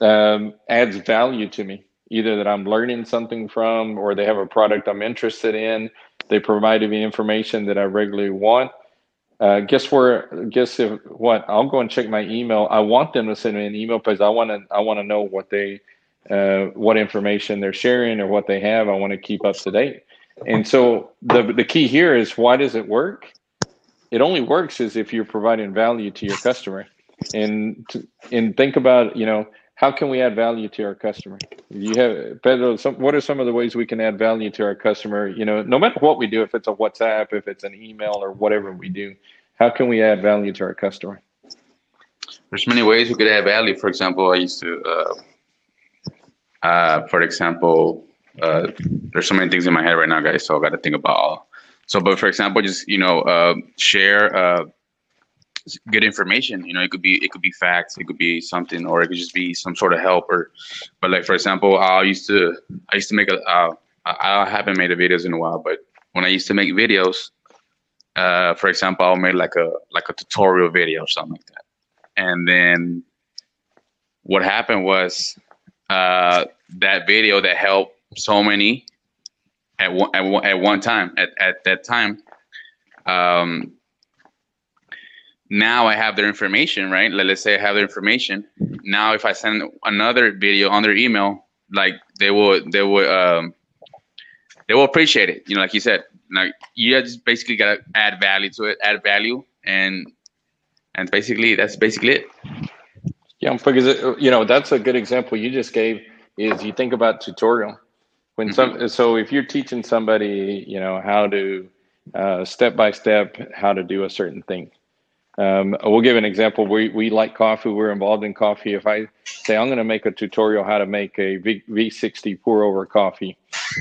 um, adds value to me either that I'm learning something from or they have a product I'm interested in. They provided me information that I regularly want. Uh, guess where? Guess if what? I'll go and check my email. I want them to send me an email because I want to. I want to know what they, uh, what information they're sharing or what they have. I want to keep up to date. And so the the key here is why does it work? It only works is if you're providing value to your customer. And and think about you know how can we add value to our customer? You have Pedro. Some, what are some of the ways we can add value to our customer? You know, no matter what we do, if it's a WhatsApp, if it's an email, or whatever we do, how can we add value to our customer? There's many ways we could add value. For example, I used to, uh, uh, for example, uh, there's so many things in my head right now, guys. So I got to think about all. So, but for example, just you know, uh, share uh, good information. You know, it could be it could be facts, it could be something, or it could just be some sort of help. Or, but like for example, I used to I used to make a uh, I haven't made a videos in a while, but when I used to make videos, uh, for example, I made like a like a tutorial video or something like that, and then what happened was uh, that video that helped so many at one at one, at one time at, at that time um, now I have their information, right? Let's say I have their information. Now, if I send another video on their email, like they will, they will, um, they will appreciate it. You know, like you said, like you just basically gotta add value to it, add value, and and basically that's basically it. Yeah, because it, you know that's a good example you just gave. Is you think about tutorial when mm-hmm. some so if you're teaching somebody, you know how to uh, step by step how to do a certain thing Um, we'll give an example. We we like coffee. We're involved in coffee. If I say I'm going to make a tutorial how to make a v, V60 pour over coffee,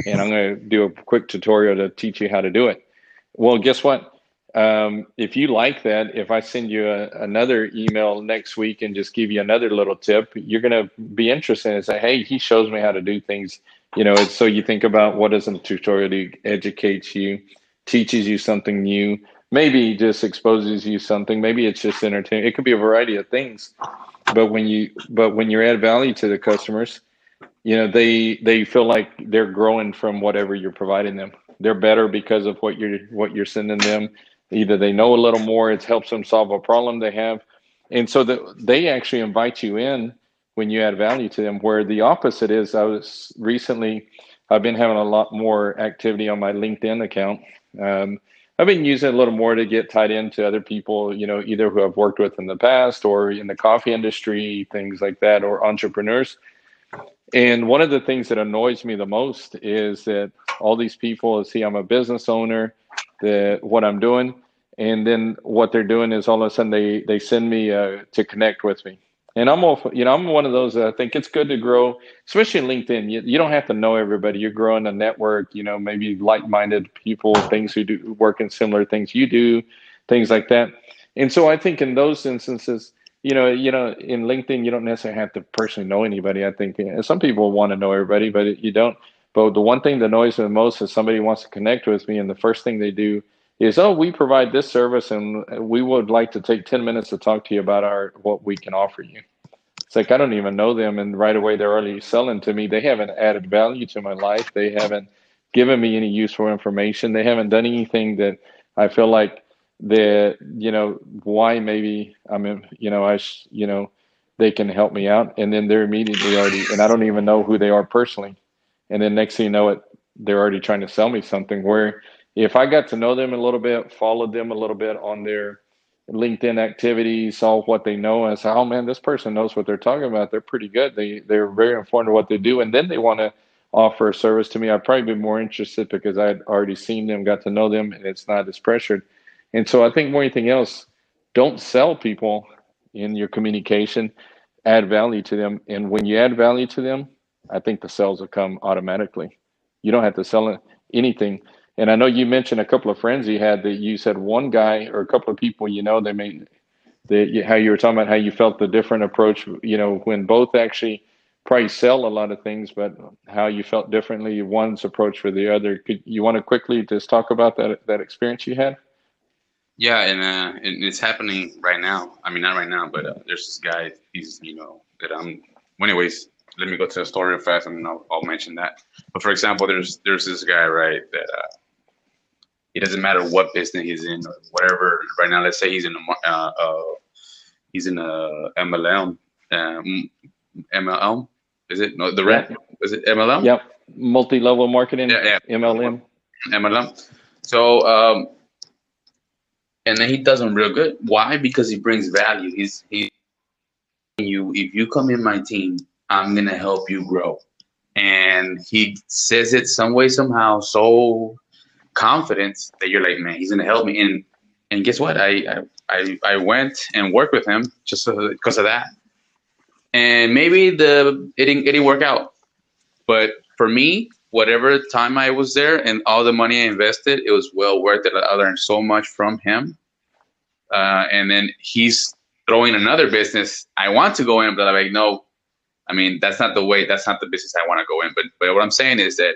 and I'm going to do a quick tutorial to teach you how to do it. Well, guess what? Um, if you like that, if I send you a, another email next week and just give you another little tip, you're going to be interested and say, "Hey, he shows me how to do things." You know, so you think about what does a tutorial do? Educates you, teaches you something new maybe just exposes you something. Maybe it's just entertaining it could be a variety of things. But when you but when you add value to the customers you know they they feel like they're growing from whatever you're providing them. They're better because of what you're what you're sending them. Either they know a little more. It helps them solve a problem they have. And so that they actually invite you in when you add value to them where the opposite is. I was recently i've been having a lot more activity on my linkedin account. Um, I've been using a little more to get tied into other people, you know, either who I've worked with in the past or in the coffee industry, things like that, or entrepreneurs. And one of the things that annoys me the most is that all these people see I'm a business owner, that what I'm doing, and then what they're doing is all of a sudden they they send me uh, to connect with me and I'm all, you know, I'm one of those that I think it's good to grow, especially in LinkedIn. You, you don't have to know everybody. You're growing a network, you know, maybe like-minded people, things who do work in similar things you do, things like that. And so I think in those instances, you know, you know, in LinkedIn, you don't necessarily have to personally know anybody. I think some people want to know everybody, but you don't. But the one thing that annoys me the most is somebody wants to connect with me, and the first thing they do is, oh, we provide this service and we would like to take 10 minutes to talk to you about our what we can offer you. It's like I don't even know them and right away they're already selling to me. They haven't added value to my life. They haven't given me any useful information. They haven't done anything that I feel like that, you know, why maybe i mean you know, I, you know, they can help me out. And then they're immediately already, and I don't even know who they are personally. And then next thing you know it, they're already trying to sell me something where if I got to know them a little bit, followed them a little bit on their LinkedIn activities, saw what they know, and said, "Oh man, this person knows what they're talking about. They're pretty good. They they're very informed of what they do." And then they want to offer a service to me. I'd probably be more interested because I'd already seen them, got to know them, and it's not as pressured. And so I think more anything else, don't sell people in your communication. Add value to them, and when you add value to them, I think the sales will come automatically. You don't have to sell anything and I know you mentioned a couple of friends you had that you said one guy or a couple of people you know they made the how you were talking about how you felt the different approach. You know when both actually probably sell a lot of things, but how you felt differently one's approach for the other. Could you want to quickly just talk about that that experience you had? Yeah, and, uh, and it's happening right now. I mean, not right now, but uh, there's this guy. He's you know that I'm. Well, anyways, let me go to the story real fast, and I'll, I'll mention that. But for example, there's there's this guy right that uh, it doesn't matter what business he's in or whatever. Right now, let's say he's in a uh, uh, he's in a MLM. Um, MLM is it no the red yeah. is it MLM? Yep, multi-level marketing. Yeah, yeah. MLM. MLM. So um, and then he does them real good. Why? Because he brings value. He's he you if you come in my team, I'm gonna help you grow. And he says it some way somehow so confidence that you're like, man, he's gonna help me. And and guess what? I I I went and worked with him just because of that. And maybe the it didn't it didn't work out, but for me, whatever time I was there and all the money I invested, it was well worth it. I learned so much from him. Uh, and then he's throwing another business I want to go in, but I'm like, no, I mean that's not the way. That's not the business I want to go in. But but what I'm saying is that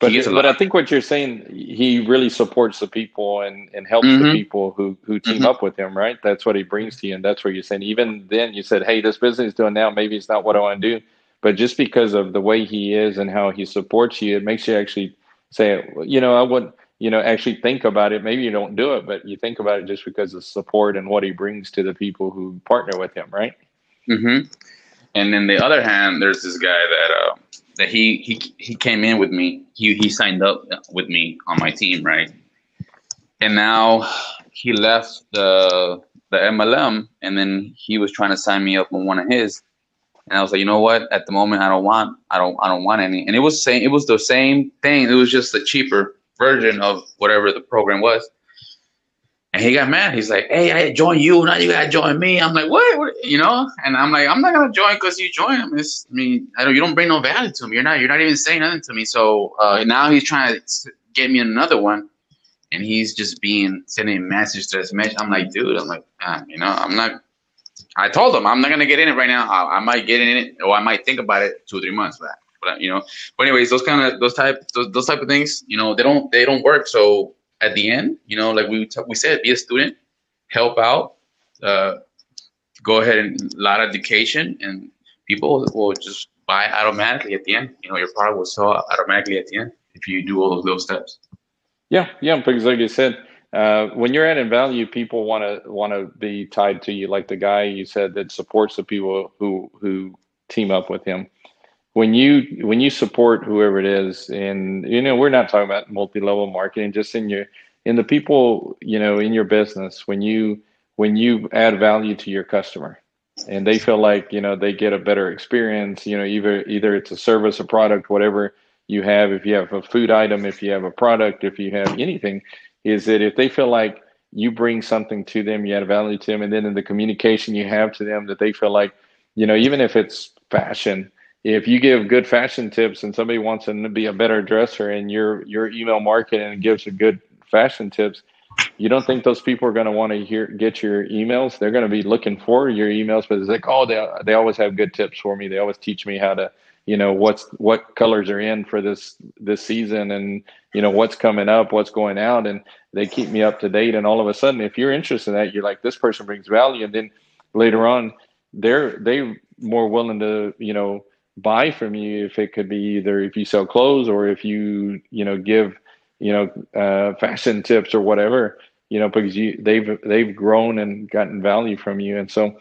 but but I think what you're saying, he really supports the people and, and helps mm-hmm. the people who who team mm-hmm. up with him, right? That's what he brings to you, and that's where you're saying. Even then, you said, "Hey, this business is doing now. Maybe it's not what I want to do." But just because of the way he is and how he supports you, it makes you actually say, "You know, I would." You know, actually think about it. Maybe you don't do it, but you think about it just because of support and what he brings to the people who partner with him, right? Mm-hmm. And then the other hand, there's this guy that uh, that he he he came in with me. He he signed up with me on my team, right? And now he left the the MLM, and then he was trying to sign me up on one of his. And I was like, you know what? At the moment, I don't want, I don't, I don't want any. And it was saying, it was the same thing. It was just a cheaper version of whatever the program was. And he got mad. He's like, "Hey, I join you. Now you gotta join me." I'm like, "What? what? You know?" And I'm like, "I'm not gonna join because you join him. It's, I mean, I don't. You don't bring no value to me. You're not. You're not even saying nothing to me. So uh, now he's trying to get me another one, and he's just being sending messages to his message. I'm like, dude. I'm like, ah, you know, I'm not. I told him I'm not gonna get in it right now. I, I might get in it, or I might think about it two or three months back. But you know, but anyways, those kind of those type those, those type of things, you know, they don't they don't work. So at the end, you know, like we we said, be a student help out, uh, go ahead and a lot of education, and people will just buy automatically at the end. You know, your product will sell automatically at the end if you do all those little steps. Yeah, yeah, because like you said, uh, when you're adding value, people want to want to be tied to you, like the guy you said that supports the people who who team up with him. When you when you support whoever it is, and you know we're not talking about multi level marketing, just in your in the people you know in your business when you when you add value to your customer. And they feel like you know they get a better experience you know either either it's a service a product whatever you have. If you have a food item if you have a product if you have anything is that if they feel like you bring something to them you add value to them and then in the communication you have to them that they feel like you know even if it's fashion if you give good fashion tips and somebody wants them to be a better dresser and your your email marketing and gives a good fashion tips, you don't think those people are going to want to hear get your emails? They're going to be looking for your emails, but it's like, oh, they they always have good tips for me. They always teach me how to, you know, what's what colors are in for this this season, and you know what's coming up, what's going out, and they keep me up to date. And all of a sudden, if you're interested in that, you're like, this person brings value, and then later on, they're they more willing to, you know, buy from you if it could be either if you sell clothes or if you you know give you know, uh, fashion tips or whatever, you know, because you they've they've grown and gotten value from you. And so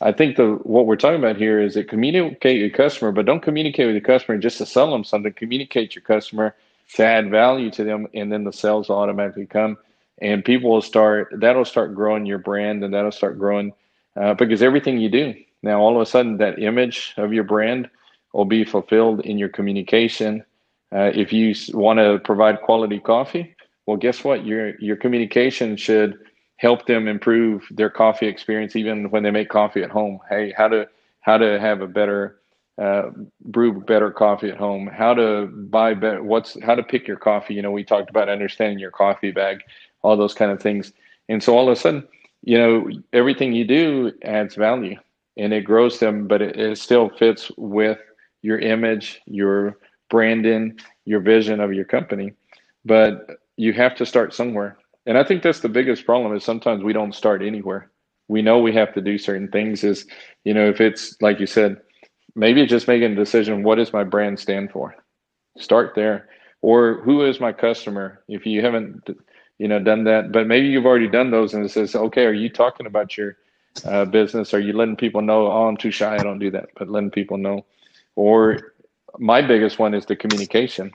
I think the what we're talking about here is that communicate your customer, but don't communicate with your customer just to sell them something. Communicate your customer to add value to them, and then the sales will automatically come. And people will start that'll start growing your brand, and that'll start growing uh, because everything you do now, all of a sudden, that image of your brand will be fulfilled in your communication uh, if you want to provide quality coffee, well, guess what? Your your communication should help them improve their coffee experience, even when they make coffee at home. Hey, how to how to have a better uh, brew better coffee at home, how to buy better, what's how to pick your coffee. You know, we talked about understanding your coffee bag, all those kind of things. And so all of a sudden, you know, everything you do adds value and it grows them, but it, it still fits with your image, your branding, your vision of your company. But you have to start somewhere. And I think that's the biggest problem is sometimes we don't start anywhere. We know we have to do certain things is, you know, if it's like you said, maybe just making a decision, what does my brand stand for? Start there. Or who is my customer? If you haven't, you know, done that, but maybe you've already done those and it says, okay, are you talking about your uh, business? Are you letting people know, oh, I'm too shy, I don't do that, but letting people know? Or my biggest one is the communication.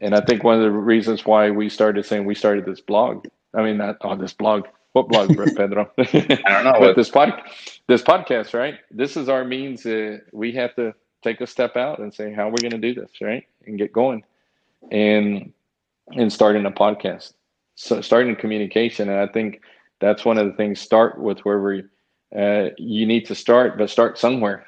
And I think one of the reasons why we started saying we started this blog, I mean, not on oh, this blog, what blog, <laughs> Pedro? I don't know. <laughs> but this pod, this podcast, right? This is our means. Uh, we have to take a step out and say, how are we going to do this, right? And get going, and and starting a podcast, so starting communication. And I think that's one of the things. Start with wherever uh, you need to start, but start somewhere,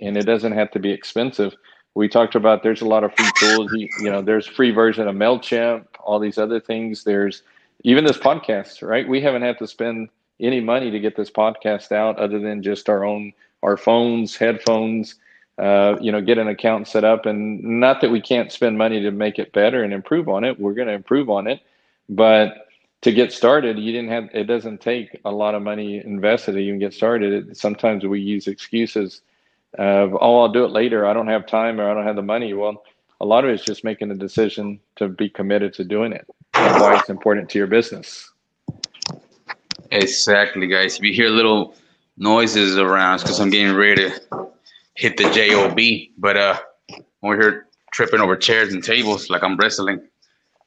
and it doesn't have to be expensive we talked about there's a lot of free tools. You, know, there's free version of Mailchimp, all these other things. There's even this podcast, right? We haven't had to spend any money to get this podcast out other than just our own our phones, headphones. Uh, you know, get an account set up, and not that we can't spend money to make it better and improve on it. We're going to improve on it, but to get started, you didn't have. It doesn't take a lot of money invested to even get started. It, sometimes we use excuses uh, oh, I'll do it later. I don't have time or I don't have the money. Well, a lot of it is just making the decision to be committed to doing it and why it's important to your business. Exactly, guys. If you hear little noises around, it's because I'm getting ready to hit the job. But uh, we're here tripping over chairs and tables like I'm wrestling.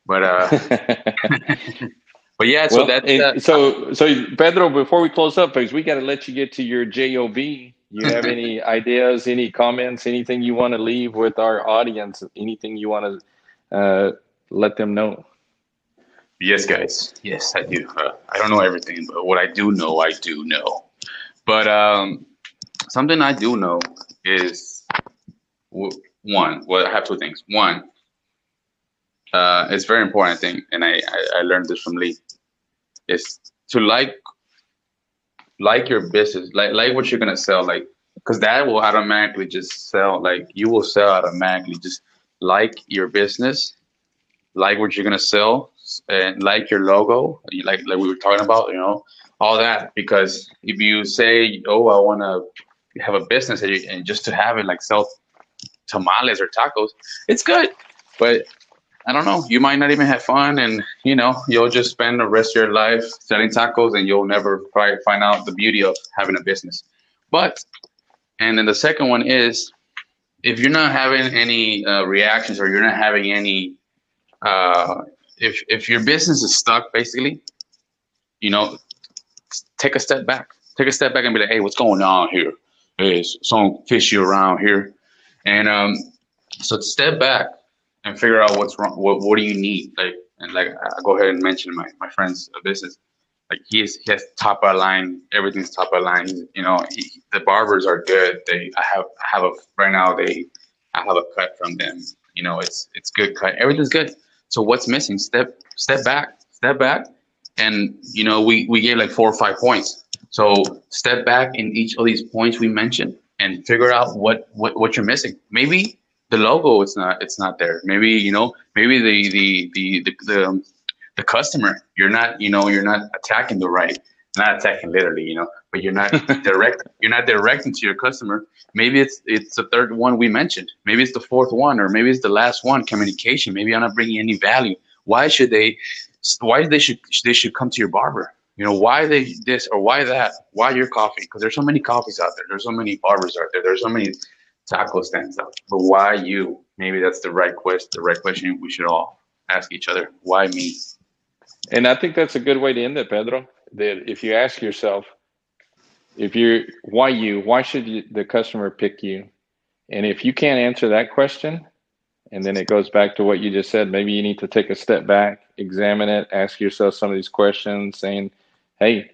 But uh, <laughs> but yeah. So well, that's uh, so so Pedro. Before we close up, because we got to let you get to your job you have any <laughs> ideas, any comments, anything you want to leave with our audience, anything you want to uh, let them know? Yes, guys. Yes, I do. Uh, I don't know everything, but what I do know, I do know. But um, something I do know is one. Well, I have two things. One, uh, it's very important, I think, and I, I, I learned this from Lee, is to like like your business, like like what you're gonna sell, like because that will automatically just sell. Like you will sell automatically. Just like your business, like what you're gonna sell, and like your logo, like like we were talking about, you know, all that. Because if you say, oh, I want to have a business and, and just to have it like sell tamales or tacos, it's good. But I don't know, you might not even have fun and you know, you'll just spend the rest of your life selling tacos and you'll never probably find out the beauty of having a business. But and then the second one is if you're not having any uh, reactions or you're not having any uh, if if your business is stuck basically, you know, take a step back. Take a step back and be like, hey, what's going on here? here? Is some fishy around here? And um, so step back and figure out what's wrong. What what do you need? Like and like I go ahead and mention my my friend's business. Like he's he has top of line. Everything's top of line. You know, he, the barbers are good. They I have I have a right now. They I have a cut from them. You know, it's it's good cut. Everything's good. So what's missing? Step step back. Step back. And you know, we we gave like four or five points. So step back in each of these points we mentioned and figure out what what, what you're missing. Maybe the logo it's not it's not there. Maybe you know maybe the the the the, the, um, the customer you're not you know you're not attacking the right not attacking literally you know but you're not <laughs> direct you're not directing to your customer. Maybe it's it's the third one we mentioned. Maybe it's the fourth one or maybe it's the last one communication. Maybe i'm not bringing any value. Why should they why they should they should come to your barber? You know why they this or why that? Why your coffee? Because there's so many coffees out there. There's so many barbers out there. There's so many taco stands out. But why you? Maybe that's the right question. The right question we should all ask each other. Why me? And I think that's a good way to end it, Pedro. That if you ask yourself, if you're why you, why should you, the customer pick you? And if you can't answer that question, and then it goes back to what you just said, maybe you need to take a step back, examine it, ask yourself some of these questions, saying, "Hey,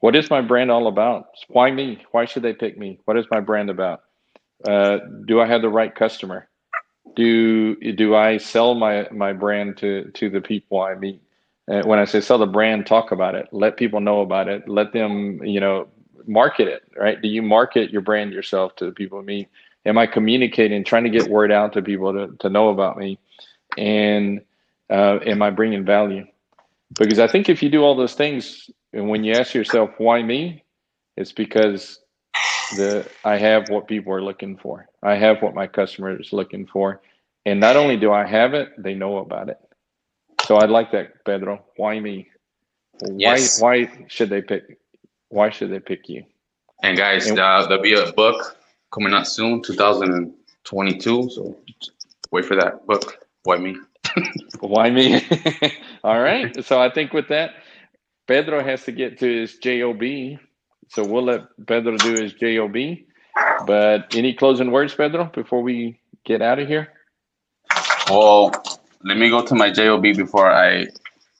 what is my brand all about? Why me? Why should they pick me? What is my brand about?" Uh, do I have the right customer? Do do I sell my my brand to to the people I meet? Uh, when I say sell the brand, talk about it. Let people know about it. Let them you know market it. Right? Do you market your brand yourself to the people I meet? Am I communicating, trying to get word out to people to to know about me? And uh, am I bringing value? Because I think if you do all those things, and when you ask yourself why me, it's because the I have what people are looking for. I have what my customer is looking for. And not only do I have it, they know about it. So I like that, Pedro. Why me? Why yes. why should they pick why should they pick you? And guys, and, uh, there'll be a book coming out soon, 2022. So wait for that book. Why me? <laughs> why me? <laughs> All right. <laughs> So I think with that, Pedro has to get to his job so we'll let Pedro do his job. But any closing words, Pedro, before we get out of here? Well, let me go to my job before I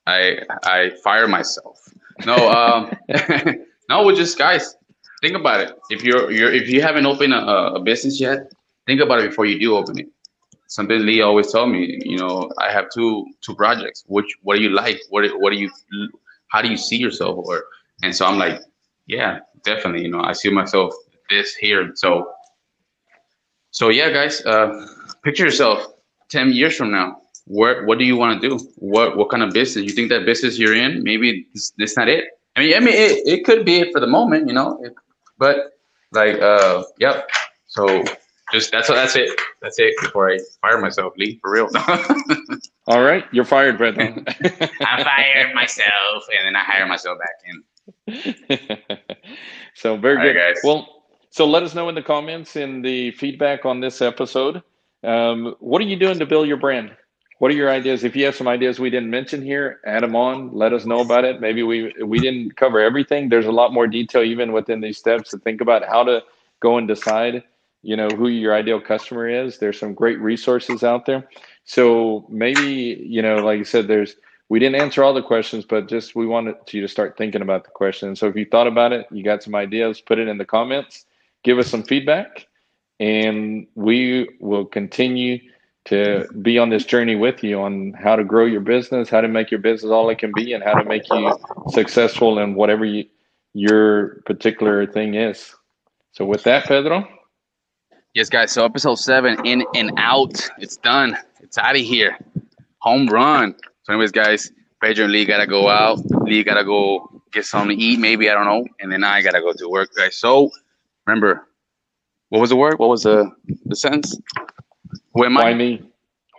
I I fire myself. No, um, <laughs> no, we just guys think about it. If you're you're if you haven't opened a, a business yet, think about it before you do open it. Something Lee always told me, you know, I have two two projects. Which what do you like? What what do you how do you see yourself? Or and so I'm like, yeah, definitely. You know, I see myself this here. So, so yeah, guys, uh, picture yourself 10 years from now. Where, what do you want to do? What, what kind of business? You think that business you're in, maybe this, this not it. I mean, I mean, it, it could be it for the moment, you know, it, but like, uh, yep. So just that's that's it. That's it before I fire myself, Lee, for real. <laughs> All right, you're fired, Brett. <laughs> I fired myself, and then I hire myself back in. <laughs> so very good. guys. Well, so let us know in the comments in the feedback on this episode. Um, what are you doing to build your brand? What are your ideas? If you have some ideas we didn't mention here, add them on. Let us know about it. Maybe we we didn't cover everything. There's a lot more detail even within these steps to think about how to go and decide. You know who your ideal customer is. There's some great resources out there. So maybe you know, like I said, there's we didn't answer all the questions, but just we wanted you to start thinking about the questions. So if you thought about it, you got some ideas, put it in the comments, give us some feedback, and we will continue to be on this journey with you on how to grow your business, how to make your business all it can be, and how to make you successful in whatever you, your particular thing is. So with that, Pedro. Yes, guys. So episode seven, in and out. It's done. It's out of here. Home run. So, anyways, guys, Pedro and Lee gotta go out. Lee gotta go get something to eat, maybe I don't know, and then I gotta go to work, guys. So remember, what was the word? What was the the sentence? Who am Why I? me?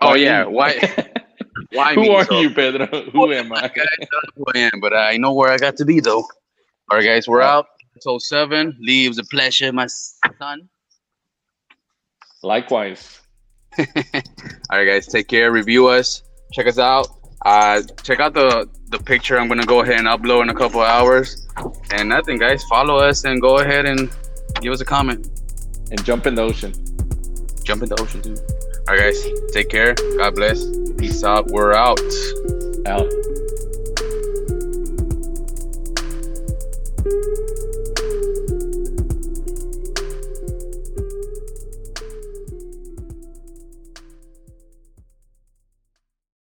Oh Why yeah. Me? Why? <laughs> Why Who me? are so, you, Pedro? <laughs> Who am I? Guys, who I am, but I know where I got to be though. All right, guys, we're uh, out. So seven. leaves a pleasure, my son. Likewise. <laughs> All right, guys, take care. Review us. Check us out. Uh, check out the the picture. I'm gonna go ahead and upload in a couple hours. And nothing, guys. Follow us and go ahead and give us a comment. And jump in the ocean. Jump in the ocean, dude. All right, guys. Take care. God bless. Peace out. We're out. Out.